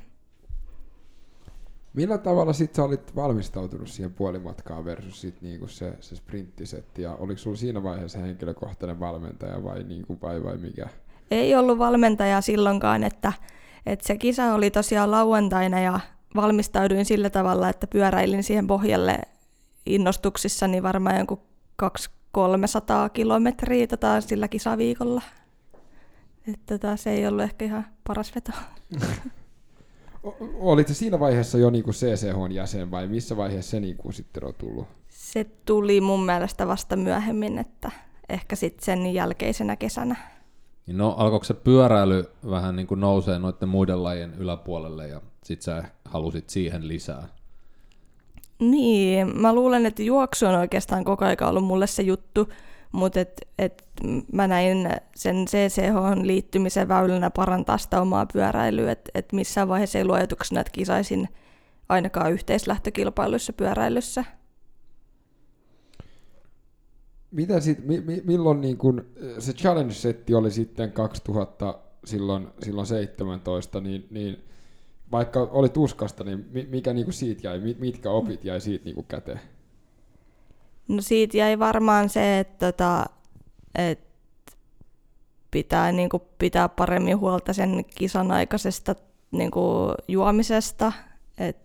Millä tavalla sit sä olit valmistautunut siihen puolimatkaan versus sit niinku se, se sprinttisetti? Ja oliko sulla siinä vaiheessa henkilökohtainen valmentaja vai, niinku, vai, vai mikä? Ei ollut valmentajaa silloinkaan, että, että se kisa oli tosiaan lauantaina ja valmistauduin sillä tavalla, että pyöräilin siihen pohjalle innostuksissani varmaan jonkun 200-300 kilometriä tota, sillä kisaviikolla. Että tota, se ei ollut ehkä ihan paras veto. O- Olit sä siinä vaiheessa jo niinku CCH-jäsen vai missä vaiheessa se niinku sitten on tullut? Se tuli mun mielestä vasta myöhemmin, että ehkä sitten sen jälkeisenä kesänä. Niin no, alkoiko se pyöräily vähän niin kuin nousee noiden muiden lajien yläpuolelle ja sit sä halusit siihen lisää? Niin, mä luulen, että juoksu on oikeastaan koko ajan ollut mulle se juttu, mutta et, et mä näin sen CCH liittymisen väylänä parantaa sitä omaa pyöräilyä, että et missään vaiheessa ei ollut ajatuksena, että kisaisin ainakaan yhteislähtökilpailuissa pyöräilyssä. Mitä sit, mi, mi, milloin niin kun, se challenge-setti oli sitten 2000 silloin, silloin 17, niin, niin vaikka oli tuskasta, niin mi- mikä niin siitä jäi, mit- mitkä opit jäi siitä niin käteen? No siitä jäi varmaan se, että, tota, että pitää niin kuin, pitää paremmin huolta sen kisan aikaisesta niin kuin, juomisesta et,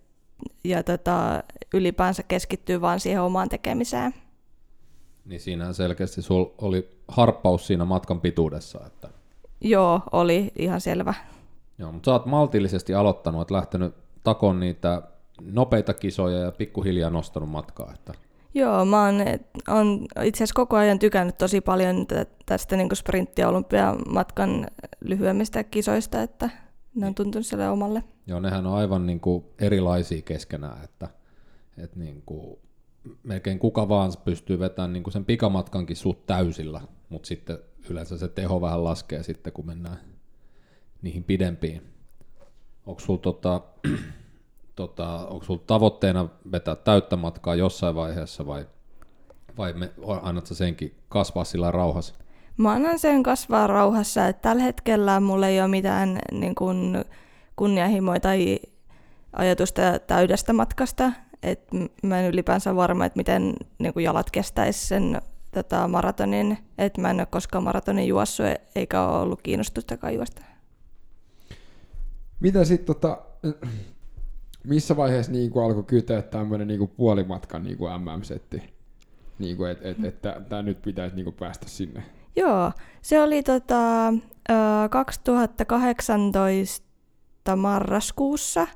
ja tota, ylipäänsä keskittyy vaan siihen omaan tekemiseen. Niin siinähän selkeästi sul oli harppaus siinä matkan pituudessa. Että... Joo, oli ihan selvä. Joo, mutta sä oot maltillisesti aloittanut, että lähtenyt takon niitä nopeita kisoja ja pikkuhiljaa nostanut matkaa. Että... Joo, mä oon, on itse asiassa koko ajan tykännyt tosi paljon tästä niin sprintti- ja olympiamatkan lyhyemmistä kisoista, että ne on tuntunut sille omalle. Joo, nehän on aivan niin kuin erilaisia keskenään, että, että niin kuin melkein kuka vaan pystyy vetämään niin kuin sen pikamatkankin suut täysillä, mutta sitten yleensä se teho vähän laskee sitten, kun mennään niihin pidempiin. Onko sulla tota, tota, onko sulla tavoitteena vetää täyttä matkaa jossain vaiheessa vai, vai me, annat sä senkin kasvaa sillä rauhassa? Mä annan sen kasvaa rauhassa, että tällä hetkellä mulla ei ole mitään niin kuin, kunnianhimoa tai ajatusta täydestä matkasta, et mä en ylipäänsä varma, että miten niin kuin jalat kestäisi sen tota, maratonin, että mä en ole koskaan maratonin juossut eikä ole ollut kiinnostustakaan juosta. Mitä sitten tota, missä vaiheessa niin kuin alkoi kyteä tämmöinen niin kuin puolimatkan niin kuin MM-setti? Niin kuin, et, et, et, tämä nyt pitäisi niin kuin päästä sinne. Joo, se oli tota, 2018 marraskuussa,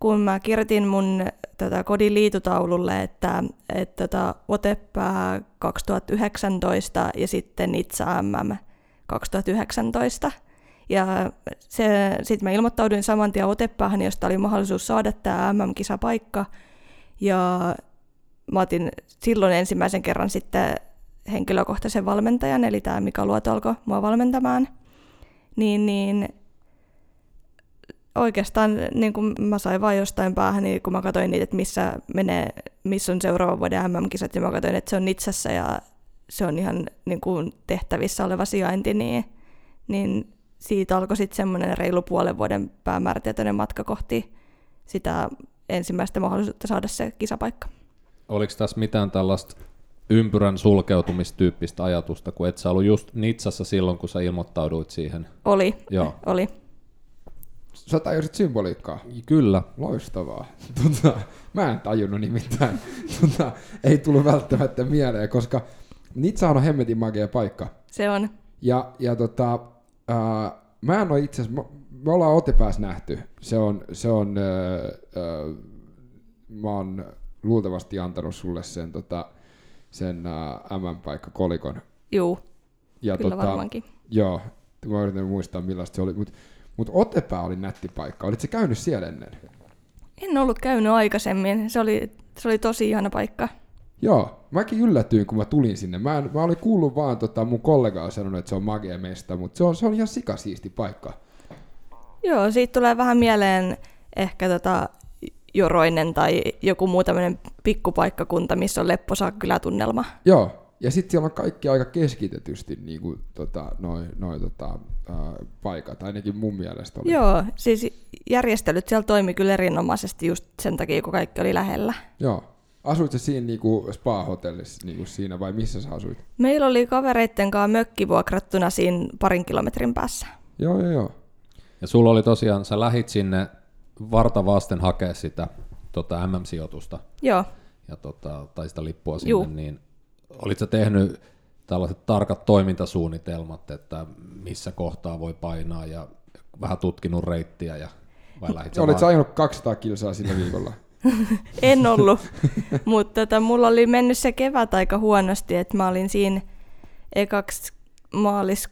kun mä kirjoitin mun tota, kodin liitutaululle, että et, tota, Otepää 2019 ja sitten Nitsa MM 2019. Ja sitten mä ilmoittauduin saman tien Otepäähän, josta oli mahdollisuus saada tämä MM-kisapaikka. Ja mä otin silloin ensimmäisen kerran sitten henkilökohtaisen valmentajan, eli tämä Mika Luoto alkoi mua valmentamaan. Niin, niin oikeastaan niin kun mä sain vain jostain päähän, niin kun mä katsoin niitä, että missä, menee, missä on seuraavan vuoden MM-kisat, ja mä katsoin, että se on Nitsassa ja se on ihan niin kuin tehtävissä oleva sijainti, niin, niin siitä alkoi sitten semmoinen reilu puolen vuoden päämäärätietoinen matka kohti sitä ensimmäistä mahdollisuutta saada se kisapaikka. Oliko tässä mitään tällaista ympyrän sulkeutumistyyppistä ajatusta, kun et sä ollut just Nitsassa silloin, kun sä ilmoittauduit siihen? Oli, Joo. oli. Sä tajusit symboliikkaa? Kyllä. Loistavaa. Tota, mä en tajunnut nimittäin. Tota, ei tullut välttämättä mieleen, koska Nitsahan on hemmetin magia paikka. Se on. Ja, ja tota, ää, mä en ole itse asiassa, me ollaan Otepäässä nähty. Se on, se on ää, ää, mä oon luultavasti antanut sulle sen, tota, sen ää, M-paikka kolikon. Juu, ja kyllä tota, varmaankin. Joo, mä yritän muistaa millaista se oli, mutta mut Otepää oli nätti paikka. Olitko käynyt siellä ennen? En ollut käynyt aikaisemmin. Se oli, se oli tosi ihana paikka. Joo, mäkin yllätyin, kun mä tulin sinne. Mä, en, mä olin kuullut vaan, tota, mun kollega on sanonut, että se on magia mesta, mutta se on, se on ihan sikasiisti paikka. Joo, siitä tulee vähän mieleen ehkä tota Joroinen tai joku muu tämmöinen pikkupaikkakunta, missä on lepposa kylätunnelma. Joo, ja sitten siellä on kaikki aika keskitetysti niin kuin, tota, noin noi, tota, ää, paikat, ainakin mun mielestä oli. Joo, siis järjestelyt siellä toimi kyllä erinomaisesti just sen takia, kun kaikki oli lähellä. Joo. Asuitko siinä niinku spa-hotellissa niinku siinä vai missä sä asuit? Meillä oli kavereitten kanssa mökki vuokrattuna siinä parin kilometrin päässä. Joo, joo, joo. Ja sulla oli tosiaan, sä lähit sinne varta vasten hakea sitä tota MM-sijoitusta. Joo. Ja tota, tai sitä lippua sinne, Juh. niin olit sä tehnyt tällaiset tarkat toimintasuunnitelmat, että missä kohtaa voi painaa ja vähän tutkinut reittiä ja vai lähit Olit sä ajanut 200 kilsaa sillä viikolla? en ollut, mutta tota, mulla oli mennyt se kevät aika huonosti, että mä olin siinä ekaksi maalis,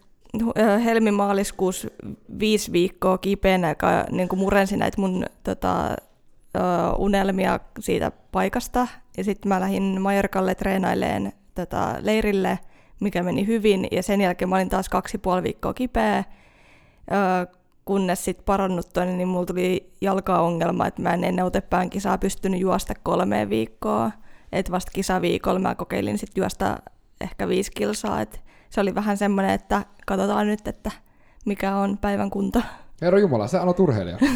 helmimaaliskuussa viisi viikkoa kipeänä, joka niin murensi näitä mun tota, unelmia siitä paikasta. Ja sitten mä lähdin Majorkalle treenaileen tota, leirille, mikä meni hyvin, ja sen jälkeen mä olin taas kaksi puoli viikkoa kipeä kunnes sitten parannuttua, niin mulla tuli jalkaongelma, että mä en ennen utepään kisaa pystynyt juosta kolmeen viikkoa. Et vasta kisaviikolla mä kokeilin sitten juosta ehkä viisi kilsaa. Et se oli vähän semmoinen, että katsotaan nyt, että mikä on päivän kunto. Herra Jumala, sä olet urheilija.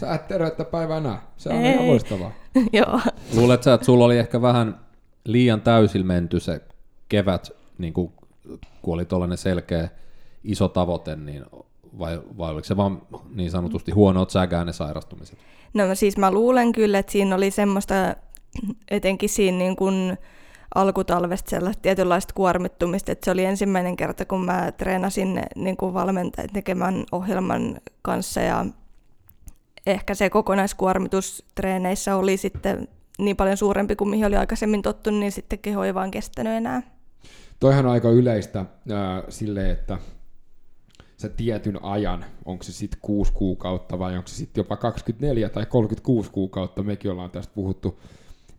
Sä et tervettä päivää näe. Se on Ei. ihan loistavaa. Joo. Luulet sä, että sulla oli ehkä vähän liian täysin menty se kevät, niin kuin, kun oli tuollainen selkeä iso tavoite, niin vai, vai oliko se vaan niin sanotusti huonoa sägää ne sairastumiset? No siis mä luulen kyllä, että siinä oli semmoista, etenkin siinä niin kuin alkutalvesta sellaista tietynlaista kuormittumista, että se oli ensimmäinen kerta, kun mä treenasin niin kuin valmentajat tekemään ohjelman kanssa ja ehkä se kokonaiskuormitus treeneissä oli sitten niin paljon suurempi kuin mihin oli aikaisemmin tottunut, niin sitten keho ei vaan kestänyt enää. Toihan on aika yleistä äh, sille, että sä tietyn ajan, onko se sitten 6 kuukautta vai onko se sitten jopa 24 tai 36 kuukautta, mekin ollaan tästä puhuttu,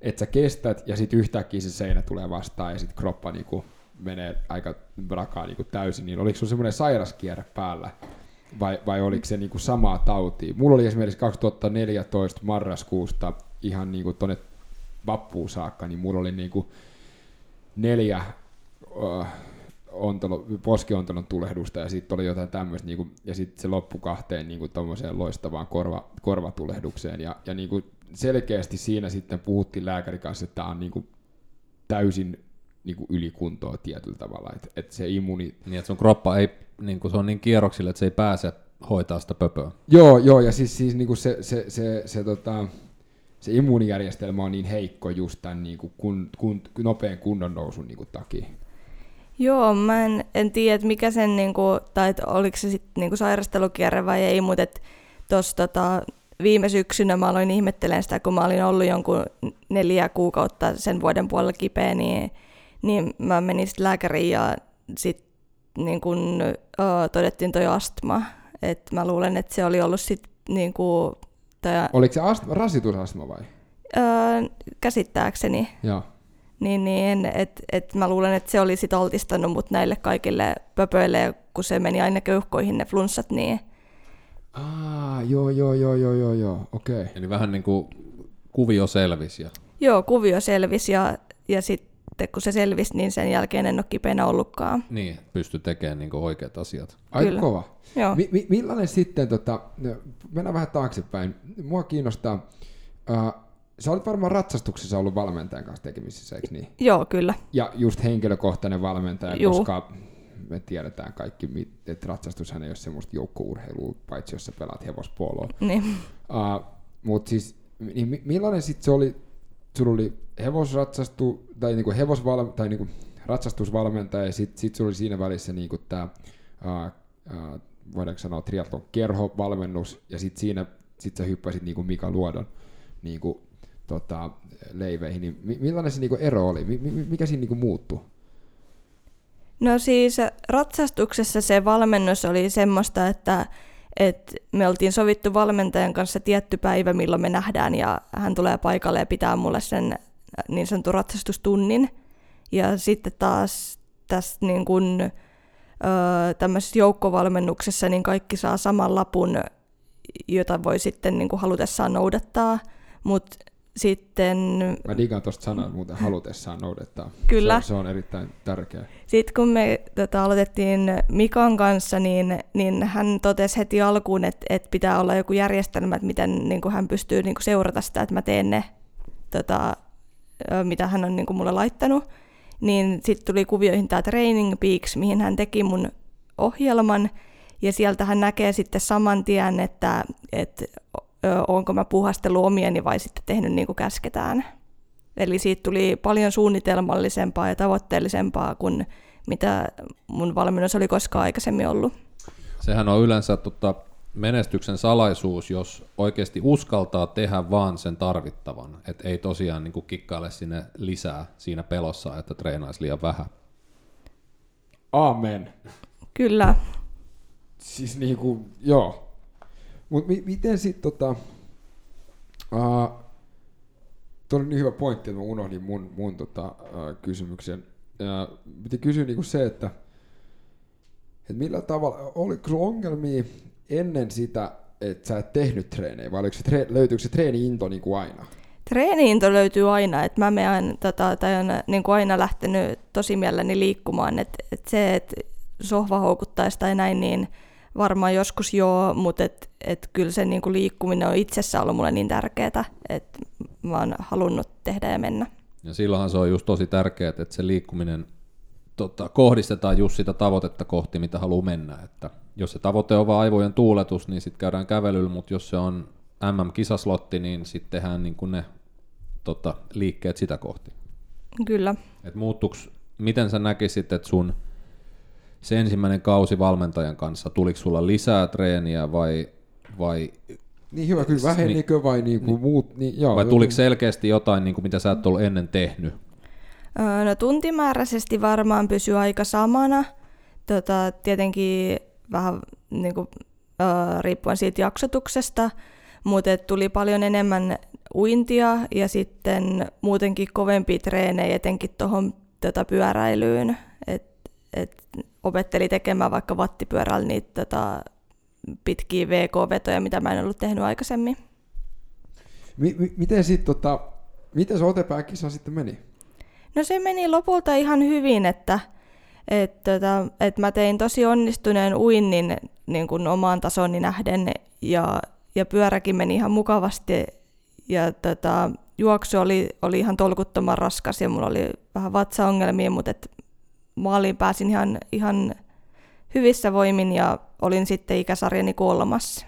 että sä kestät ja sitten yhtäkkiä se seinä tulee vastaan ja sitten kroppa niinku menee aika rakaa niinku täysin, niin oliko sulla semmoinen sairaskierre päällä vai, vai oliko se niinku samaa tautia? Mulla oli esimerkiksi 2014 marraskuusta ihan niinku tonne vappuun saakka, niin mulla oli niinku neljä uh, ontelo, poskiontelon tulehdusta ja sitten oli jotain tämmöistä, niinku, ja sitten se loppu kahteen niinku, loistavaan korva, korvatulehdukseen. Ja, ja niinku, selkeästi siinä sitten puhuttiin lääkärin kanssa, että tämä on niinku, täysin niinku, ylikuntoa tietyllä tavalla, että et se immuni... Niin, että sun kroppa ei, niinku, se on niin kierroksille, että se ei pääse hoitaa sitä pöpöä. Joo, joo, ja siis, siis niinku se, se, se, se, se tota, se immuunijärjestelmä on niin heikko just tämän niin kuin kun, kun, nopean kunnon nousun niin kuin takia. Joo, mä en, en tiedä, että mikä sen, niin kuin, tai että oliko se sitten niin sairastelukierre vai ei, mutta tuossa tota, viime syksynä mä aloin ihmettelen sitä, kun mä olin ollut jonkun neljä kuukautta sen vuoden puolella kipeä, niin, niin mä menin sitten lääkäriin ja sitten niin kun, uh, todettiin toi astma. Et mä luulen, että se oli ollut sitten niin kuin tai... Oliko se astma, rasitusastma vai? Öö, käsittääkseni. Joo. Niin, niin et, et mä luulen, että se oli sit altistanut mut näille kaikille pöpöille, kun se meni aina keuhkoihin ne flunssat, niin... Ah, joo, joo, joo, joo, joo, joo, okei. Okay. Eli vähän niin kuin kuvio selvisi. Ja... Joo, kuvio selvisi ja, ja sitten kun se selvisi, niin sen jälkeen en ole kipeänä ollutkaan. Niin, pysty tekemään niin oikeat asiat. Aika Kyllä. kova. Joo. Mi- mi- millainen sitten, tota, mennään vähän taaksepäin, mua kiinnostaa, uh, sä olet varmaan ratsastuksessa ollut valmentajan kanssa tekemisissä, eikö niin? Joo, kyllä. Ja just henkilökohtainen valmentaja, Juu. koska me tiedetään kaikki, että ratsastushan ei ole semmoista joukkourheilua, paitsi jos sä pelaat hevospuoloa. Niin. Uh, Mutta siis, niin millainen sitten se oli, sulla oli hevosratsastu, tai niinku hevosval, tai niinku ratsastusvalmentaja, ja sitten sit sulla oli siinä välissä niinku tämä uh, uh, voidaanko sanoa triathlon kerhovalmennus, ja sitten siinä sit sä hyppäsit niin kuin Mika Luodon niin kuin, tota, leiveihin, niin millainen se niin kuin ero oli? Mikä siinä niin kuin muuttui? No siis ratsastuksessa se valmennus oli semmoista, että, että me oltiin sovittu valmentajan kanssa tietty päivä, milloin me nähdään, ja hän tulee paikalle ja pitää mulle sen niin sanotun ratsastustunnin. Ja sitten taas tässä niin kuin, tämmöisessä joukkovalmennuksessa niin kaikki saa saman lapun, jota voi sitten niin kuin halutessaan noudattaa, mutta sitten... Mä digaan tuosta sanaa, muuten halutessaan noudattaa. Kyllä. Se, se on erittäin tärkeä. Sitten kun me tota, aloitettiin Mikan kanssa, niin, niin hän totesi heti alkuun, että, että pitää olla joku järjestelmä, että miten niin kuin hän pystyy niin kuin seurata sitä, että mä teen ne, tota, mitä hän on niin kuin mulle laittanut niin sitten tuli kuvioihin tämä Training Peaks, mihin hän teki mun ohjelman, ja sieltä hän näkee sitten saman tien, että, että onko mä puhastellut omieni vai sitten tehnyt niin kuin käsketään. Eli siitä tuli paljon suunnitelmallisempaa ja tavoitteellisempaa kuin mitä mun valmennus oli koskaan aikaisemmin ollut. Sehän on yleensä tota, menestyksen salaisuus, jos oikeasti uskaltaa tehdä vaan sen tarvittavan, että ei tosiaan niin kikkaile sinne lisää siinä pelossa, että treenaisi liian vähän. Amen. Kyllä. Siis niin kuin, joo. Mutta mi- miten sitten tota, uh, Tuo oli niin hyvä pointti, että mä unohdin mun, mun tota, uh, kysymyksen. Uh, piti kysyä niinku se, että, että millä tavalla, oliko ongelmia ennen sitä, että sä et tehnyt treenejä, vai se tre- löytyykö se treeni-into niin kuin aina? Treeni-into löytyy aina, että mä menen, tota, tai on niin aina lähtenyt tosi mielelläni liikkumaan, että et se, että sohva houkuttaisi tai näin, niin varmaan joskus joo, mutta et, et kyllä se niin kuin liikkuminen on itsessä ollut mulle niin tärkeää, että mä oon halunnut tehdä ja mennä. Ja silloinhan se on just tosi tärkeää, että se liikkuminen tota, kohdistetaan just sitä tavoitetta kohti, mitä haluaa mennä. Että jos se tavoite on vain aivojen tuuletus, niin sitten käydään kävelyllä, mutta jos se on MM-kisaslotti, niin sitten tehdään niin kuin ne tota, liikkeet sitä kohti. Kyllä. Et muuttuks, miten sä näkisit, että sun se ensimmäinen kausi valmentajan kanssa, tuliko sulla lisää treeniä vai, vai, Niin hyvä, kyllä vähenikö vai niin kuin muut? Niin, joo, vai tuliko selkeästi jotain, niin kuin mitä sä et ollut ennen tehnyt? No tuntimääräisesti varmaan pysyy aika samana. Tota, tietenkin vähän niin kuin, riippuen siitä jaksotuksesta, mutta tuli paljon enemmän uintia ja sitten muutenkin kovempi treenejä etenkin tuohon tota, pyöräilyyn. Et, et opetteli tekemään vaikka wattipyörällä niitä tota, pitkiä VK-vetoja, mitä mä en ollut tehnyt aikaisemmin. Mi- mi- miten sitten tota, miten se otepääkisa sitten meni? No se meni lopulta ihan hyvin, että et, tota, et mä tein tosi onnistuneen uinnin niin kuin omaan tasoni nähden ja, ja pyöräkin meni ihan mukavasti ja tota, juoksu oli, oli ihan tolkuttoman raskas ja mulla oli vähän vatsaongelmia, mutta et maaliin pääsin ihan, ihan hyvissä voimin ja olin sitten ikäsarjani kolmas.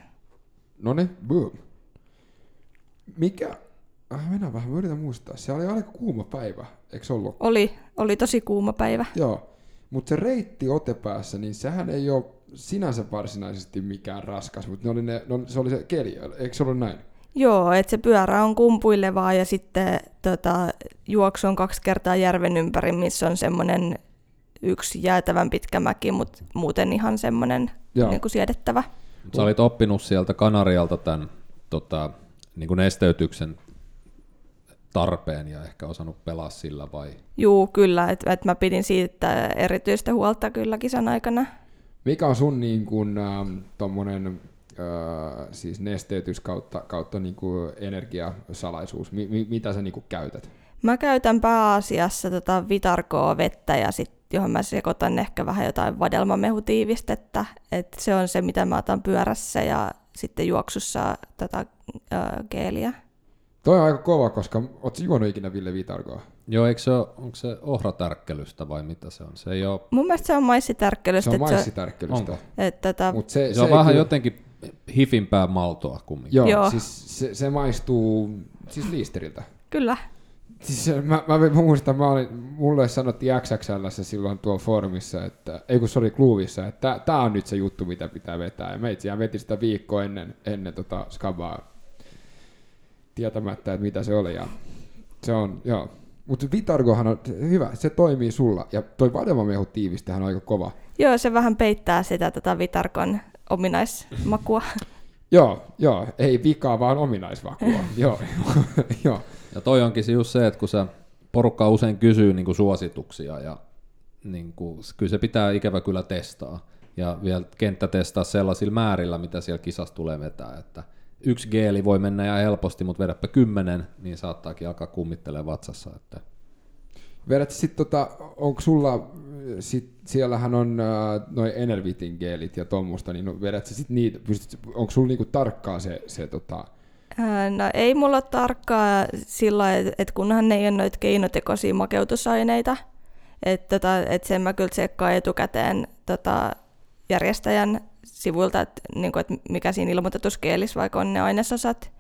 No niin, boom. Mikä, äh, mennään vähän, mä yritän muistaa. Se oli aika kuuma päivä, eikö se ollut? Oli, oli tosi kuuma päivä. Joo, mutta se reitti otepäässä, niin sehän ei ole sinänsä varsinaisesti mikään raskas, mutta ne oli ne, no, se oli se keli, eikö se ollut näin? Joo, että se pyörä on kumpuilevaa ja sitten tota, juoksu on kaksi kertaa järven ympäri, missä on semmoinen yksi jäätävän pitkä mäki, mutta muuten ihan semmoinen niin kuin siedettävä. Sä olit oppinut sieltä Kanarialta tämän tota, niin kuin nesteytyksen tarpeen ja ehkä osannut pelaa sillä vai? Juu, kyllä, että et mä pidin siitä erityistä huolta kyllä kisan aikana. Mikä on sun niin kuin, ähm, tommonen, äh, siis nesteytys kautta, kautta niin kuin energiasalaisuus? Mi- mi- mitä sä niin kuin käytät? Mä käytän pääasiassa tota vitarkoa vettä ja sit, johon mä sekoitan ehkä vähän jotain vadelmamehutiivistettä. Et se on se, mitä mä otan pyörässä ja sitten juoksussa tätä äh, geeliä. Toi on aika kova, koska oot juonut ikinä Ville Vitarkoa? Joo, eikö se ole, onko se ohratärkkelystä vai mitä se on? Se ei ole, Mun mielestä se on Se maissitärkkelystä. on että maissitärkkelystä. Onko? et, tota, Mut se, se, on ei vähän kyllä- jotenkin hifimpää maltoa kumminkin. Joo, Joo. siis se, se maistuu siis liisteriltä. kyllä. Siis mä, mä, muistan, mä olin, mulle sanottiin XXL silloin tuolla foorumissa, että, ei kun se oli Kluuvissa, että tää on nyt se juttu, mitä pitää vetää. Ja me itse veti sitä viikkoa ennen, ennen tota skabaa tietämättä, että mitä se oli. Ja se on, joo. Mutta Vitargohan on hyvä, se toimii sulla. Ja toi vadelmamehu tiivistähän on aika kova. Joo, se vähän peittää sitä tota vitarkon ominaismakua. Joo, joo, ei vikaa, vaan ominaisvakua. joo, joo. Ja toi onkin se just se, että kun sä porukka usein kysyy niin kuin suosituksia ja niin kuin, kyllä se pitää ikävä kyllä testaa. Ja vielä kenttä testaa sellaisilla määrillä, mitä siellä kisassa tulee vetää, että yksi geeli voi mennä ihan helposti, mutta vedäpä kymmenen, niin saattaakin alkaa kummittelee vatsassa. Että Vedät sit tota, onko sulla, sit, siellähän on äh, noin Enervitin geelit ja tuommoista, niin no, vedät sä sit niitä, onko sulla niinku tarkkaa se, se tota, No ei mulla ole tarkkaa sillä että et kunhan ne ei ole noita keinotekoisia makeutusaineita, että tota, et sen mä kyllä tsekkaan etukäteen tota, järjestäjän sivuilta, että niinku, et mikä siinä ilmoitetussa kielissä vaikka on ne ainesosat.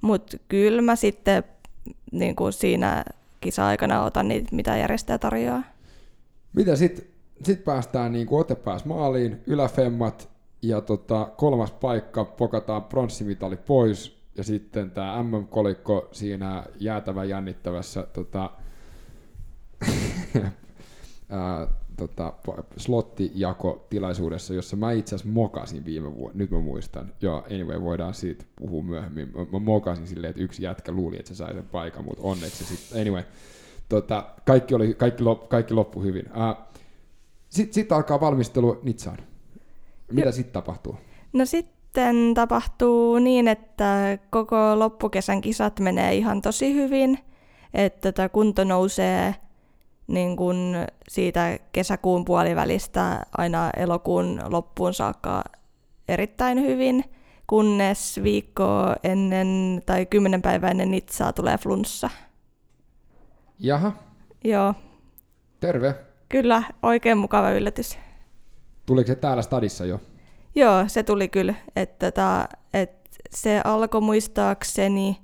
Mutta kyllä mä sitten niinku siinä kisa-aikana otan niitä, mitä järjestäjä tarjoaa. mitä sit, sit päästään niinku otepääs maaliin, yläfemmat ja tota, kolmas paikka, pokataan pronssimitali pois ja sitten tämä MM-kolikko siinä jäätävän jännittävässä tota, ää, tota, slottijako-tilaisuudessa, jossa mä itse asiassa mokasin viime vuonna, nyt mä muistan. Joo, anyway, voidaan siitä puhua myöhemmin. Mä, mä mokasin silleen, että yksi jätkä luuli, että se sai sen paikan, mutta onneksi sitten, anyway. Tota, kaikki, oli, kaikki, lop, kaikki loppui hyvin. Sitten sit alkaa valmistelu Nitsaan. Mitä sitten tapahtuu? No sitten tapahtuu niin, että koko loppukesän kisat menee ihan tosi hyvin, että tota kunto nousee niin kun siitä kesäkuun puolivälistä aina elokuun loppuun saakka erittäin hyvin, kunnes viikko ennen tai kymmenen päivää ennen Nitsaa tulee flunssa. Jaha, Joo, terve. kyllä oikein mukava yllätys. Tuliko se täällä stadissa jo? Joo, se tuli kyllä. Että tota, et se alkoi muistaakseni,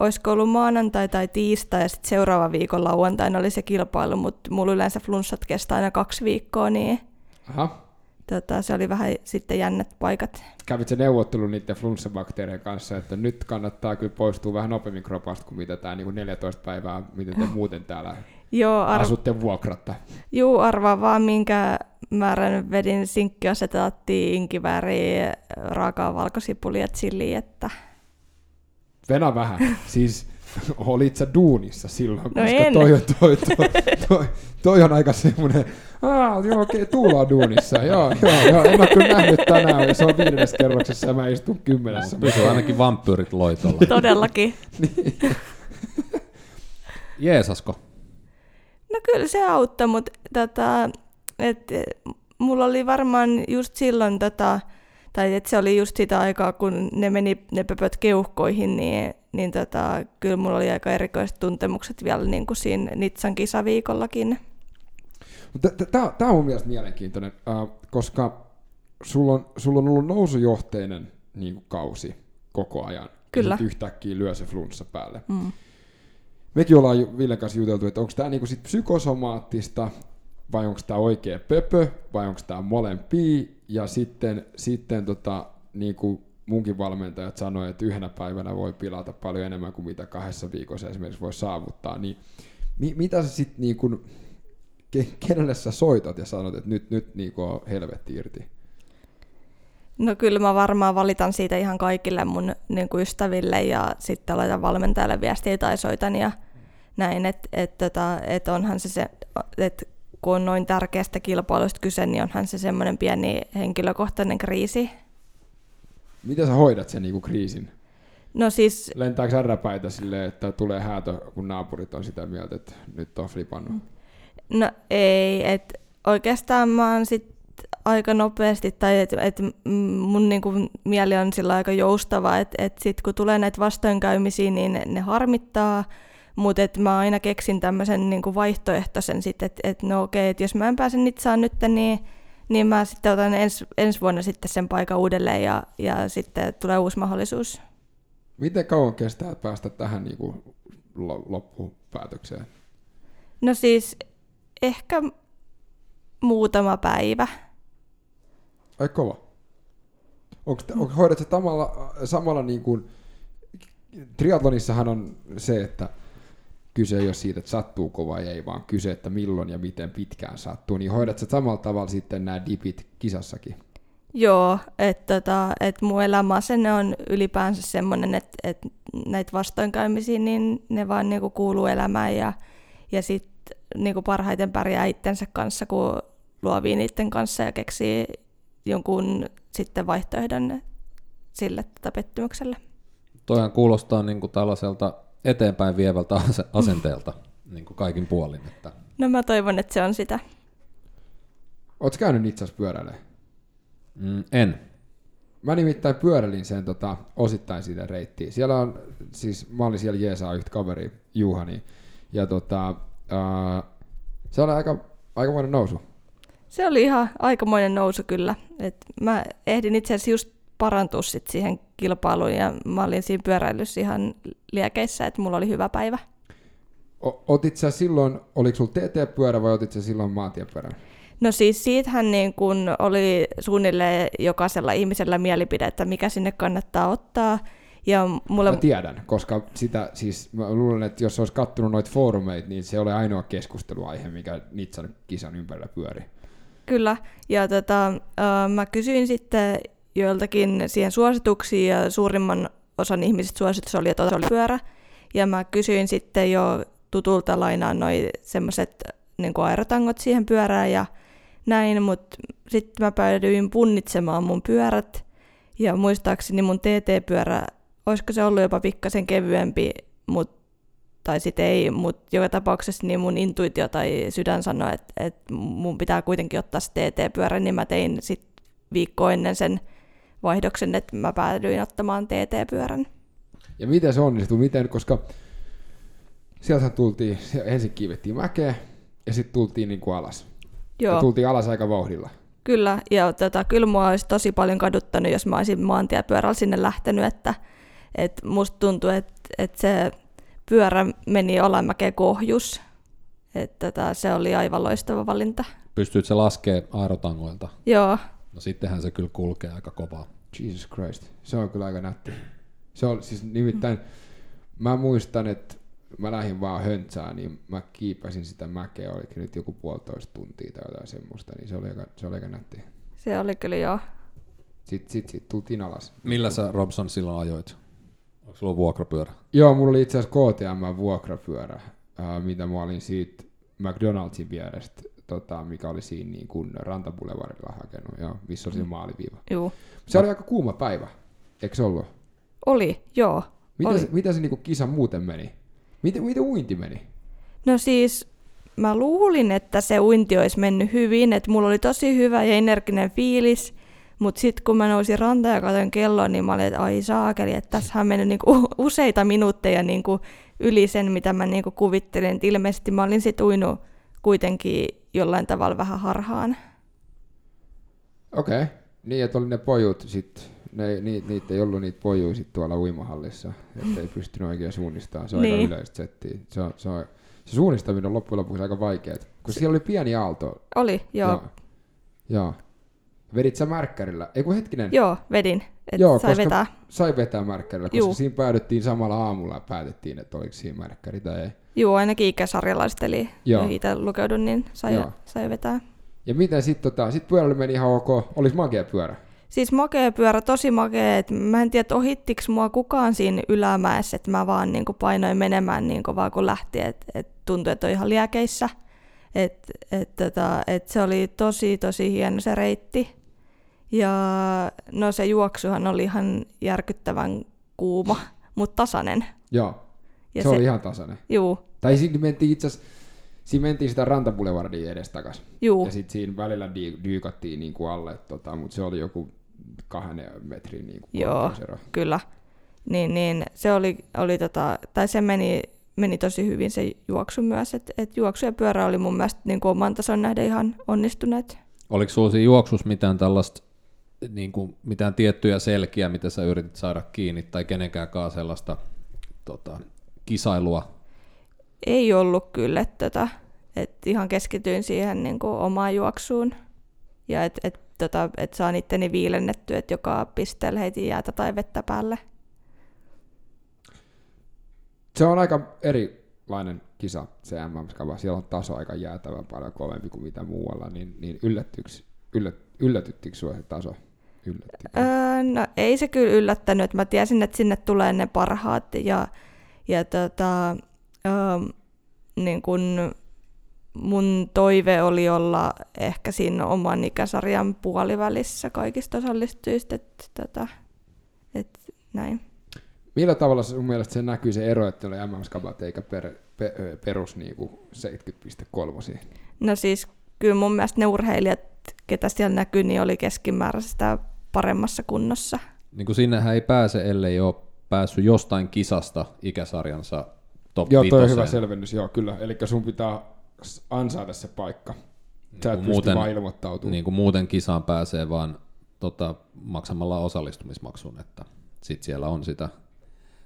olisiko ollut maanantai tai tiistai ja sitten seuraava viikon lauantaina oli se kilpailu, mutta mulla yleensä flunssat kestää aina kaksi viikkoa, niin Aha. tota, se oli vähän sitten jännät paikat. Kävit se neuvottelu niiden flunssabakteerien kanssa, että nyt kannattaa kyllä poistua vähän nopeammin kropasta kuin mitä tämä niin 14 päivää, miten te muuten täällä Joo, ar- asutte vuokratta. juu, arvaa vaan minkä määrän vedin sinkkiasetaattia, inkivääriä, raakaa valkosipulia ja chiliä, että Venä vähän. Siis olit sä duunissa silloin, No koska en. toi, on- toi, toi, toi, toi, on aika semmoinen, Aa, joo okei, okay, Tuula on duunissa, joo, joo, joo, en ole kyllä nähnyt tänään, ja se on viidennes kerroksessa ja mä istun kymmenessä. Pysyy ainakin vampyyrit loitolla. todellakin. Jeesasko? No kyllä se auttoi, mutta tota, et, mulla oli varmaan just silloin, tota, tai että se oli just sitä aikaa, kun ne meni ne pöpöt keuhkoihin, niin, niin tota, kyllä mulla oli aika erikoiset tuntemukset vielä niin kuin siinä Nitsan kisaviikollakin. Tämä on mun mielestä mielenkiintoinen, äh, koska sulla on, sulla on ollut nousujohteinen niin kuin kausi koko ajan. Kyllä. Ja yhtäkkiä lyö se flunssa päälle. Mm. Mekin ollaan Villen kanssa juteltu, että onko tämä niinku sit psykosomaattista vai onko tämä oikea pöpö vai onko tämä molempia. Ja sitten, sitten tota, niinku munkin valmentajat sanoivat, että yhdenä päivänä voi pilata paljon enemmän kuin mitä kahdessa viikossa esimerkiksi voi saavuttaa. Niin mi- mitä sä sitten niinku, ke- kenelle sä soitat ja sanot, että nyt, nyt niinku on helvetti irti? No kyllä mä varmaan valitan siitä ihan kaikille mun niin kuin ystäville ja sitten laitan valmentajalle viestiä tai soitan ja näin, että et, tota, et onhan se se, että kun on noin tärkeästä kilpailusta kyse, niin onhan se semmoinen pieni henkilökohtainen kriisi. Miten sä hoidat sen niinku kriisin? No siis, Lentääkö ärräpäitä silleen, että tulee häätö, kun naapurit on sitä mieltä, että nyt on flipannut? no ei, että oikeastaan mä oon sit aika nopeasti, tai että et mun niinku mieli on sillä aika joustava, että et sit kun tulee näitä vastoinkäymisiä, niin ne, ne harmittaa, mutta et mä aina keksin tämmöisen niinku vaihtoehtoisen sitten, että et no okei, että jos mä en pääse Nitsaan nyt, niin, niin mä sitten otan ens, ensi vuonna sitten sen paikan uudelleen ja, ja sitten tulee uusi mahdollisuus. Miten kauan kestää päästä tähän niin kuin loppupäätökseen? No siis ehkä muutama päivä. Ai kova. Onko, onko hoidat sä samalla, samalla niin kuin, triatlonissahan on se, että kyse ei ole siitä, että sattuu kova ja ei, vaan kyse, että milloin ja miten pitkään sattuu, niin hoidat sä samalla tavalla sitten nämä dipit kisassakin? Joo, että tota, et mun elämäasenne on ylipäänsä semmoinen, että et näitä vastoinkäymisiä, niin ne vaan niinku kuuluu elämään ja, ja sitten niinku parhaiten pärjää itsensä kanssa, kun luovii niiden kanssa ja keksii jonkun sitten vaihtoehdon sille tota pettymykselle. Toihan kuulostaa niin kuin tällaiselta eteenpäin vievältä ase- asenteelta niin kuin kaikin puolin. Että No mä toivon, että se on sitä. Oletko käynyt Nitsas pyöräilemään? mm, en. Mä nimittäin pyöräilin sen tota, osittain siitä reittiä. Siellä on, siis mä olin siellä Jeesaa yhtä kaveri, Juhani, ja tota, ää, se oli aika, aikamoinen nousu. Se oli ihan aikamoinen nousu kyllä. Et mä ehdin itse asiassa just parantua sit siihen kilpailuun ja mä olin siinä pyöräilyssä ihan liekeissä, että mulla oli hyvä päivä. O- otit sä silloin, oliko sulla TT-pyörä vai otit sä silloin maantiepyörän? No siis siitähän niin kun oli suunnilleen jokaisella ihmisellä mielipide, että mikä sinne kannattaa ottaa. Ja mulle, Mä tiedän, koska sitä, siis mä luulen, että jos olisi kattonut noita foorumeita, niin se oli ainoa keskusteluaihe, mikä Nitsan kisan ympärillä pyöri. Kyllä, ja tota, äh, mä kysyin sitten joiltakin siihen suosituksia, ja suurimman osan ihmisistä suositus oli, että oli pyörä. Ja mä kysyin sitten jo tutulta lainaan noi semmoiset niin aerotangot siihen pyörään ja näin, mutta sitten mä päädyin punnitsemaan mun pyörät. Ja muistaakseni mun TT-pyörä, olisiko se ollut jopa pikkasen kevyempi, mut, tai sitten ei, mutta joka tapauksessa niin mun intuitio tai sydän sanoi, että, että mun pitää kuitenkin ottaa se TT-pyörä, niin mä tein sitten viikko ennen sen vaihdoksen, että mä päädyin ottamaan TT-pyörän. Ja miten se onnistui? Miten, koska sieltä tultiin, ensin kiivettiin mäkeä ja sitten tultiin niin kuin alas. Joo. Ja tultiin alas aika vauhdilla. Kyllä, ja tota, kyllä mua olisi tosi paljon kaduttanut, jos mä olisin maantiepyörällä sinne lähtenyt, että, Et musta tuntuu, että et se pyörä meni alamäkeen kohjus. Että tota, se oli aivan loistava valinta. Pystyykö se laskee aerotangoilta? Joo, No sittenhän se kyllä kulkee aika kovaa. Jesus Christ. Se on kyllä aika nätti. Se on siis nimittäin, mä muistan, että mä lähdin vaan höntsään, niin mä kiipäsin sitä mäkeä, olikin nyt joku puolitoista tuntia tai jotain semmoista, niin se oli aika, se oli aika nätti. se oli kyllä joo. Sitten sit, sit tultiin alas. Millä sä Robson silloin ajoit? Onko sulla vuokrapyörä? Joo, mulla oli itse asiassa KTM vuokrapyörä, äh, mitä mä olin siitä McDonaldsin vierestä, tota, mikä oli siinä niin kuin Rantaboulevardilla hakenut, joo, missä oli se maaliviiva. Juu. Se oli aika kuuma päivä, eikö se ollut? Oli, joo. Mitä Oli. se, mitä se niinku kisa muuten meni? Miten, miten uinti meni? No siis mä luulin, että se uinti olisi mennyt hyvin, että mulla oli tosi hyvä ja energinen fiilis, mutta sitten kun mä nousin rantaan ja katsoin kelloa, niin mä olin, että ai saakeli, että tässä on mennyt niinku useita minuutteja niinku yli sen, mitä mä niinku kuvittelin. Et ilmeisesti mä olin sitten uinut kuitenkin jollain tavalla vähän harhaan. Okei. Okay. Niin, että oli ne pojut sit, ne, ni, niitä ei ollut niitä pojuja sit tuolla uimahallissa, että ei pystynyt oikein suunnistamaan. Se on Niin. aika yleistä settiä. Se, on, se, on, se suunnistaminen on loppujen lopuksi aika vaikeaa, kun siellä oli pieni aalto. Oli, joo. Joo. Joo. Vedit sä märkkärillä? Ei kun hetkinen, Joo, vedin. Et Joo, sai vetää. sai vetää märkkärillä, koska Juu. siinä päädyttiin samalla aamulla ja päätettiin, että oliko siinä märkkäri tai ei. Joo, ainakin ikäsarjalaiset, eli Joo. itse lukeudun, niin sai, Joo. sai vetää. Ja miten sitten tota, sit pyörällä meni ihan ok, olisi makea pyörä. Siis makea pyörä, tosi makea. Et mä en tiedä, ohittiks mua kukaan siinä ylämäessä, että mä vaan niinku painoin menemään niin kovaa kun lähti. Et, et tuntui, että on ihan liäkeissä. Et, et, tota, et se oli tosi, tosi hieno se reitti. Ja no se juoksuhan oli ihan järkyttävän kuuma, mutta tasainen. Joo, Ja se, se, oli ihan tasainen. Juu, Tai siinä mentiin itse asiassa, siinä mentiin sitä rantaboulevardia edestakas. juu, Ja sitten siinä välillä di- dyykattiin niin kuin alle, tota, mutta se oli joku kahden metrin niin kuin Joo. korkeusero. kyllä. Niin, niin se oli, oli tota, tai se meni, meni tosi hyvin se juoksu myös, että et juoksu ja pyörä oli mun mielestä niin kuin oman tason nähden ihan onnistuneet. Oliko sulla siinä juoksussa mitään tällaista, niin kuin, mitään tiettyjä selkiä, mitä sä yritit saada kiinni, tai kenenkään sellaista tota, kisailua? Ei ollut kyllä, että tota, et ihan keskityin siihen niin kuin omaan juoksuun ja että et, tota, et saan itteni viilennettyä, että joka pisteellä heitin jäätä tai vettä päälle. Se on aika erilainen kisa, se MM-skava. Siellä on taso aika jäätävän paljon kovempi kuin mitä muualla, niin, niin yllättyykö, yllät, yllätyttikö sinua se taso? Öö, no ei se kyllä yllättänyt. Mä tiesin, että sinne tulee ne parhaat ja, ja tota, öö, niin kun mun toive oli olla ehkä siinä oman ikäsarjan puolivälissä kaikista osallistujista. Että tota, et näin. Millä tavalla sun mielestä se näkyy se ero, että oli MM-skabat eikä per, pe, ö, perus niinku 70,3? No siis kyllä mun mielestä ne urheilijat, ketä siellä näkyy, niin oli keskimääräistä paremmassa kunnossa. Niin kuin sinnehän ei pääse, ellei ole päässyt jostain kisasta ikäsarjansa top Joo, toi on hyvä selvennys, joo kyllä. Eli sun pitää ansaita se paikka. Sä et Niin pysty muuten- vaan ilmoittautumaan. Niin kuin muuten kisaan pääsee vaan tota, maksamalla osallistumismaksun, että sit siellä on sitä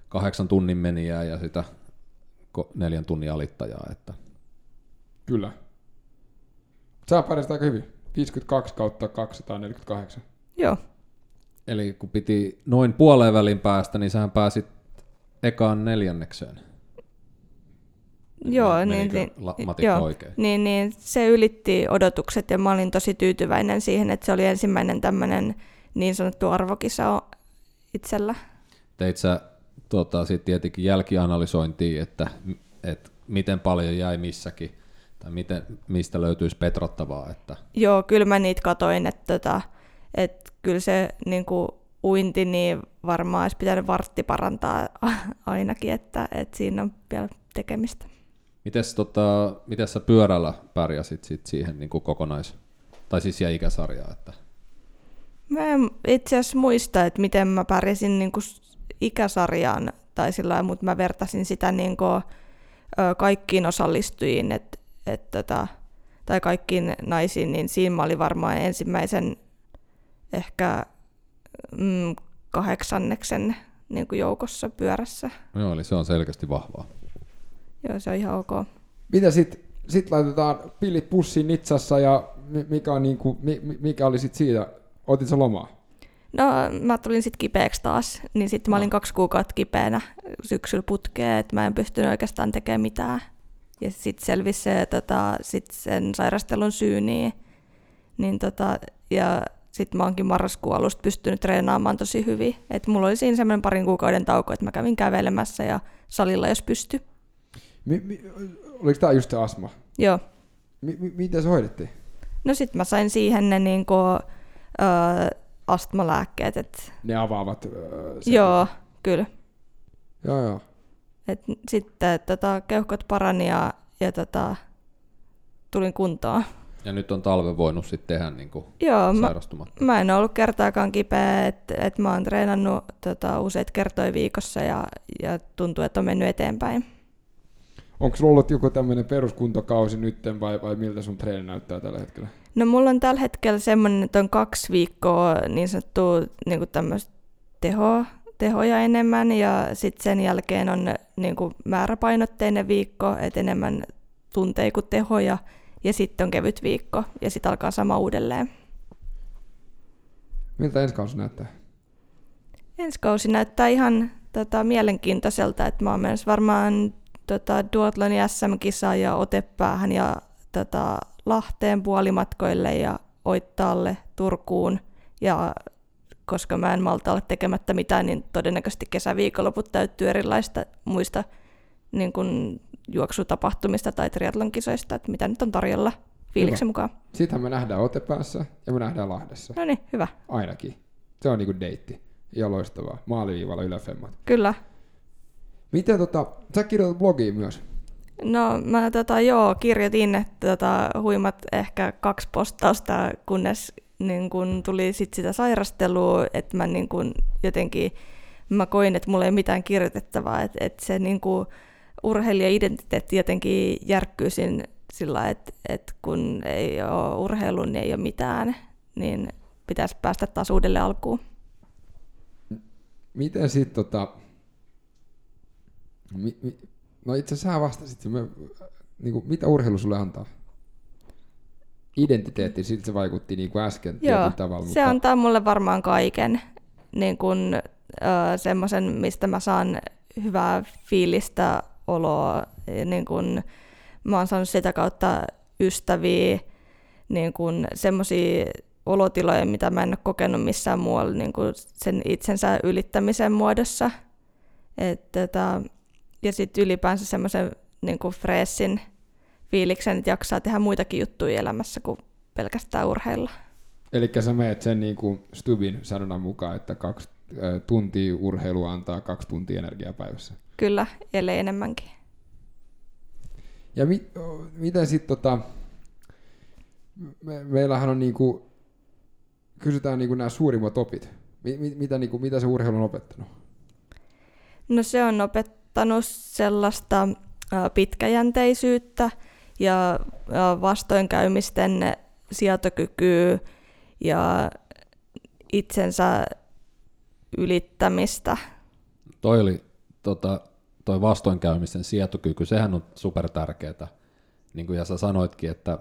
kahdeksan tunnin menijää ja sitä neljän tunnin alittajaa, että Kyllä. Sä pärjäsit aika hyvin. 52 kautta 248. Joo, Eli kun piti noin puoleen välin päästä, niin sähän pääsit ekaan neljännekseen. Joo, niin, niin, la- joo, oikein? niin, niin se ylitti odotukset ja mä olin tosi tyytyväinen siihen, että se oli ensimmäinen tämmöinen niin sanottu arvokisa itsellä. Teit sä tota, sit tietenkin jälkianalysointia, että, että miten paljon jäi missäkin, tai miten, mistä löytyisi petrattavaa, että Joo, kyllä mä niitä katoin, että, tota, että kyllä se niin kuin uinti, niin varmaan olisi pitänyt vartti parantaa ainakin, että, että siinä on vielä tekemistä. Mites, tota, mites sä pyörällä pärjäsit sit siihen niin kuin kokonais, tai siis ja ikäsarjaa, että Mä en itse asiassa muista, että miten mä pärjäsin niin kuin ikäsarjaan tai sillä lailla, mutta mä vertasin sitä niin kuin, kaikkiin osallistujiin et, et, tota, tai kaikkiin naisiin, niin siinä mä olin varmaan ensimmäisen ehkä mm, kahdeksanneksen niin kuin joukossa pyörässä. Joo, eli se on selkeästi vahvaa. Joo, se on ihan ok. Mitä sit, sit laitetaan pillit pussiin Nitsassa ja mi- mikä, on niinku, mi- mi- mikä oli sit siitä? Otit sä lomaa? No, mä tulin sitten kipeäksi taas, niin sitten mä olin kaksi kuukautta kipeänä syksyllä putkeen, että mä en pystynyt oikeastaan tekemään mitään. Ja sitten selvisi se, tota, sit sen sairastelun syy, niin, niin tota, ja sitten mä oonkin marraskuun alusta pystynyt treenaamaan tosi hyvin. Et mulla oli siinä semmoinen parin kuukauden tauko, että mä kävin kävelemässä ja salilla jos pysty. Mi- mi- oliko tää just se astma? Joo. Mi- mi- miten se hoidettiin? No sitten mä sain siihen ne niinku, ö, astmalääkkeet, että Ne avaavat... Öö, se- joo, kyllä. Joo, joo. Et sitten tota, keuhkot parani ja, ja tota, tulin kuntoon. Ja nyt on talven voinut sitten tehdä niin kuin Joo, mä, sairastumatta. mä en ollut kertaakaan kipeä, että et mä oon treenannut tota, useita kertoja viikossa ja, ja tuntuu, että on mennyt eteenpäin. Onko sulla ollut joku tämmöinen peruskuntokausi nytten vai, vai miltä sun treeni näyttää tällä hetkellä? No mulla on tällä hetkellä semmoinen, että on kaksi viikkoa niin sanottua niin tämmöistä tehoa, tehoja enemmän ja sitten sen jälkeen on niin kuin määräpainotteinen viikko, että enemmän tunteja kuin tehoja ja sitten on kevyt viikko ja sitten alkaa sama uudelleen. Miltä ensi kausi näyttää? Ensi kausi näyttää ihan tota, mielenkiintoiselta, että mä oon menossa varmaan tota, Duatlonin SM-kisaan ja Otepäähän ja tota, Lahteen puolimatkoille ja Oittaalle, Turkuun. Ja koska mä en malta olla tekemättä mitään, niin todennäköisesti kesäviikonloput täyttyy erilaista muista niin kuin juoksutapahtumista tai triatlonkisoista, että mitä nyt on tarjolla fiiliksen Hyvä. mukaan. Sitähän me nähdään Otepäässä ja me nähdään Lahdessa. No niin, hyvä. Ainakin. Se on niinku deitti. Ja loistavaa. Maaliviivalla yläfemmat. Kyllä. Miten tota, sä kirjoitat blogiin myös. No mä tota, joo, kirjoitin että, tota, huimat ehkä kaksi postausta, kunnes niin kun tuli sit sitä sairastelua, että mä niin kun, jotenkin mä koin, että mulla ei mitään kirjoitettavaa, että, että se niin kun, urheilija-identiteetti jotenkin järkkyy siinä sillä, että, että kun ei ole urheilu, niin ei ole mitään, niin pitäisi päästä taas uudelle alkuun. Miten sit tota... Mi, mi, no itse asiassa sä vastasit. Me, niinku, mitä urheilu sulle antaa? Identiteetti, siltä se vaikutti niin kuin äsken Joo, tavalla. se antaa mulle varmaan kaiken. Niin kun, ö, semmoisen, mistä mä saan hyvää fiilistä oloa. Ja Niin kun, mä oon saanut sitä kautta ystäviä, niin kun semmoisia olotiloja, mitä mä en ole kokenut missään muualla niin kun sen itsensä ylittämisen muodossa. Et, tota, ja sitten ylipäänsä semmoisen niin freessin fiiliksen, että jaksaa tehdä muitakin juttuja elämässä kuin pelkästään urheilla. Eli sä meet sen niin kuin Stubin sanonnan mukaan, että kaksi tuntia urheilua antaa kaksi tuntia energiaa päivässä. Kyllä, ellei enemmänkin. Ja mi, miten sitten tota, me, meillähän on niinku, kysytään niinku nämä suurimmat opit. Mi, mi, mitä, niinku, mitä se urheilu on opettanut? No se on opettanut sellaista pitkäjänteisyyttä ja vastoinkäymisten sietokykyä ja itsensä ylittämistä. Toi oli tota, toi vastoinkäymisten sietokyky, sehän on super tärkeää. Niin kuin ja sä sanoitkin, että,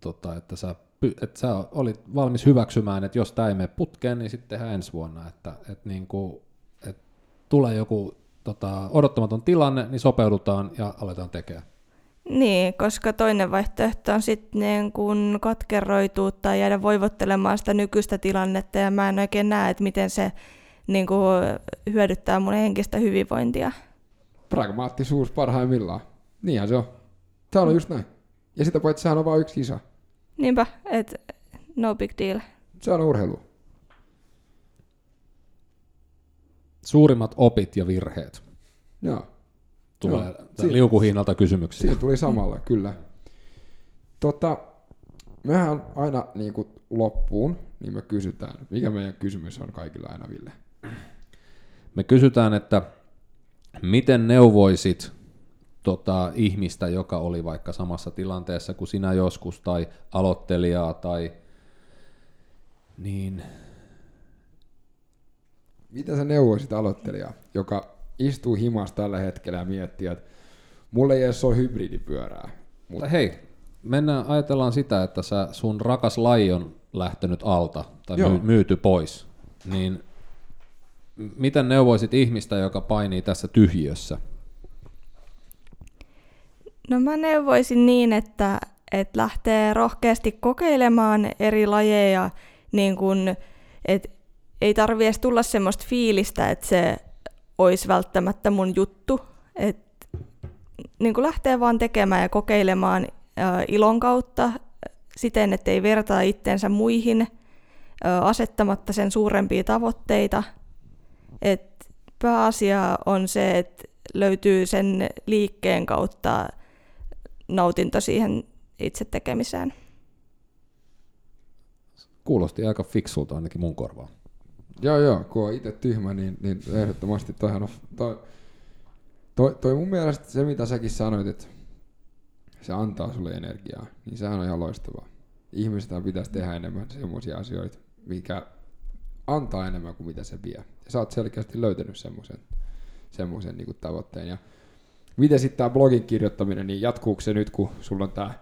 tota, että, sä, että sä olit valmis hyväksymään, että jos tämä ei mene putkeen, niin sitten tehdään ensi vuonna. Että, että, niin kuin, että tulee joku tota, odottamaton tilanne, niin sopeudutaan ja aletaan tekemään. Niin, koska toinen vaihtoehto on sitten niin kun katkeroitua tai jäädä voivottelemaan sitä nykyistä tilannetta ja mä en oikein näe, että miten se niin kun, hyödyttää mun henkistä hyvinvointia. Pragmaattisuus parhaimmillaan. Niinhän se on. Se on just näin. Ja sitä paitsi sehän on vain yksi kisa. Niinpä, että no big deal. Se on urheilu. Suurimmat opit ja virheet. Joo. Tulee Joo. Liukuhinnalta kysymyksiä. Siinä tuli samalla, kyllä. Tota, mehän aina niin kuin loppuun, niin me kysytään, mikä meidän kysymys on kaikilla aina, Ville? Me kysytään, että miten neuvoisit tota, ihmistä, joka oli vaikka samassa tilanteessa kuin sinä joskus, tai aloittelijaa, tai niin mitä sä neuvoisit aloittelijaa, joka istuu himas tällä hetkellä ja miettii, että mulla ei edes ole hybridipyörää. Mutta hei, mennään, ajatellaan sitä, että sä, sun rakas laji on lähtenyt alta tai Joo. my, myyty pois, niin miten neuvoisit ihmistä, joka painii tässä tyhjössä? No mä neuvoisin niin, että, että lähtee rohkeasti kokeilemaan eri lajeja, niin kun, et ei tarvi edes tulla semmoista fiilistä, että se olisi välttämättä mun juttu. Et, niin kun lähtee vaan tekemään ja kokeilemaan ä, ilon kautta siten, että ei vertaa itteensä muihin, ä, asettamatta sen suurempia tavoitteita. Et pääasia on se, että löytyy sen liikkeen kautta nautinto siihen itse tekemiseen. Kuulosti aika fiksulta ainakin mun korvaan. Joo, joo, kun on itse tyhmä, niin, niin ehdottomasti toihan on, toi, toi, toi mun mielestä se, mitä säkin sanoit, että se antaa sulle energiaa, niin sehän on ihan loistavaa. Ihmistä pitäisi tehdä enemmän semmoisia asioita, mikä antaa enemmän kuin mitä se vie. Ja sä oot selkeästi löytänyt semmoisen, semmoisen niin tavoitteen. Ja miten sitten tämä blogin kirjoittaminen, niin jatkuuko se nyt, kun sulla on tämä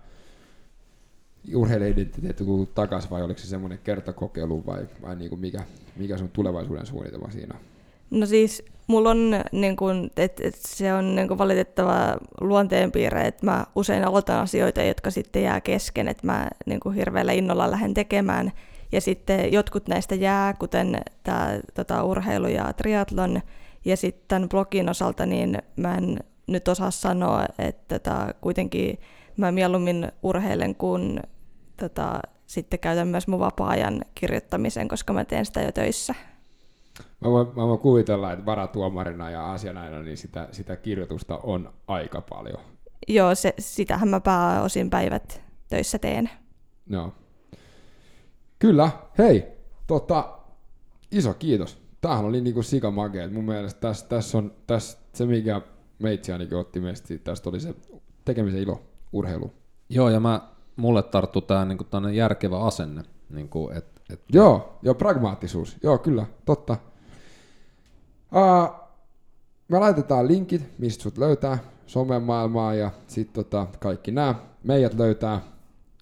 urheilijaidentiteetti tullut takaisin vai oliko se semmoinen kertakokeilu vai, vai niin kuin mikä, mikä sun tulevaisuuden suunnitelma siinä on? No siis mulla on, niin kun, et, et se on niin kun valitettava luonteenpiirre, että mä usein aloitan asioita, jotka sitten jää kesken, että mä niin kun hirveällä innolla lähden tekemään. Ja sitten jotkut näistä jää, kuten tämä tota, urheilu ja triatlon. Ja sitten tämän blogin osalta, niin mä en nyt osaa sanoa, että tota, kuitenkin mä mieluummin urheilen kuin tota, sitten käytän myös mun vapaa-ajan kirjoittamiseen, koska mä teen sitä jo töissä. Mä voin, mä voin kuvitella, että varatuomarina ja asianaina, niin sitä, sitä kirjoitusta on aika paljon. Joo, se, sitähän mä pääosin päivät töissä teen. No. Kyllä, hei, tota, iso kiitos. Tämähän oli niinku sikamagea. Mun mielestä tässä, tässä on tässä, se, mikä meitsi ainakin otti meistä, tästä oli se tekemisen ilo, urheilu. Joo, ja mä, mulle tarttuu tää niinku tämmönen järkevä asenne, niinku, että et, Joo, joo, pragmaattisuus. Joo, kyllä, totta. Uh, me laitetaan linkit, mistä sut löytää somen maailmaa ja sitten tota, kaikki nämä. Meidät löytää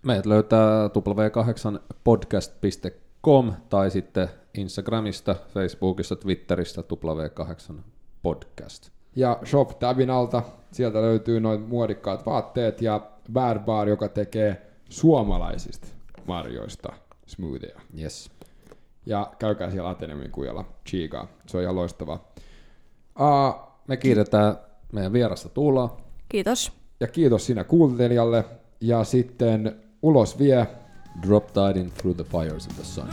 meidät löytää w8podcast.com tai sitten Instagramista, Facebookista, Twitteristä w8 podcast. ja Shop Tabin alta. Sieltä löytyy noin muodikkaat vaatteet ja Bad Bar, joka tekee suomalaisista marjoista smoothieja. Yes. Ja käykää siellä Ateneumin kujalla chiikaa. Se on ihan loistavaa. Uh, Me kiitetään meidän vierasta Tuulaa. Kiitos. ja kiitos sinä kuuntelijalle. Ja sitten ulos vie Drop Tiding Through the Fires of the Sun.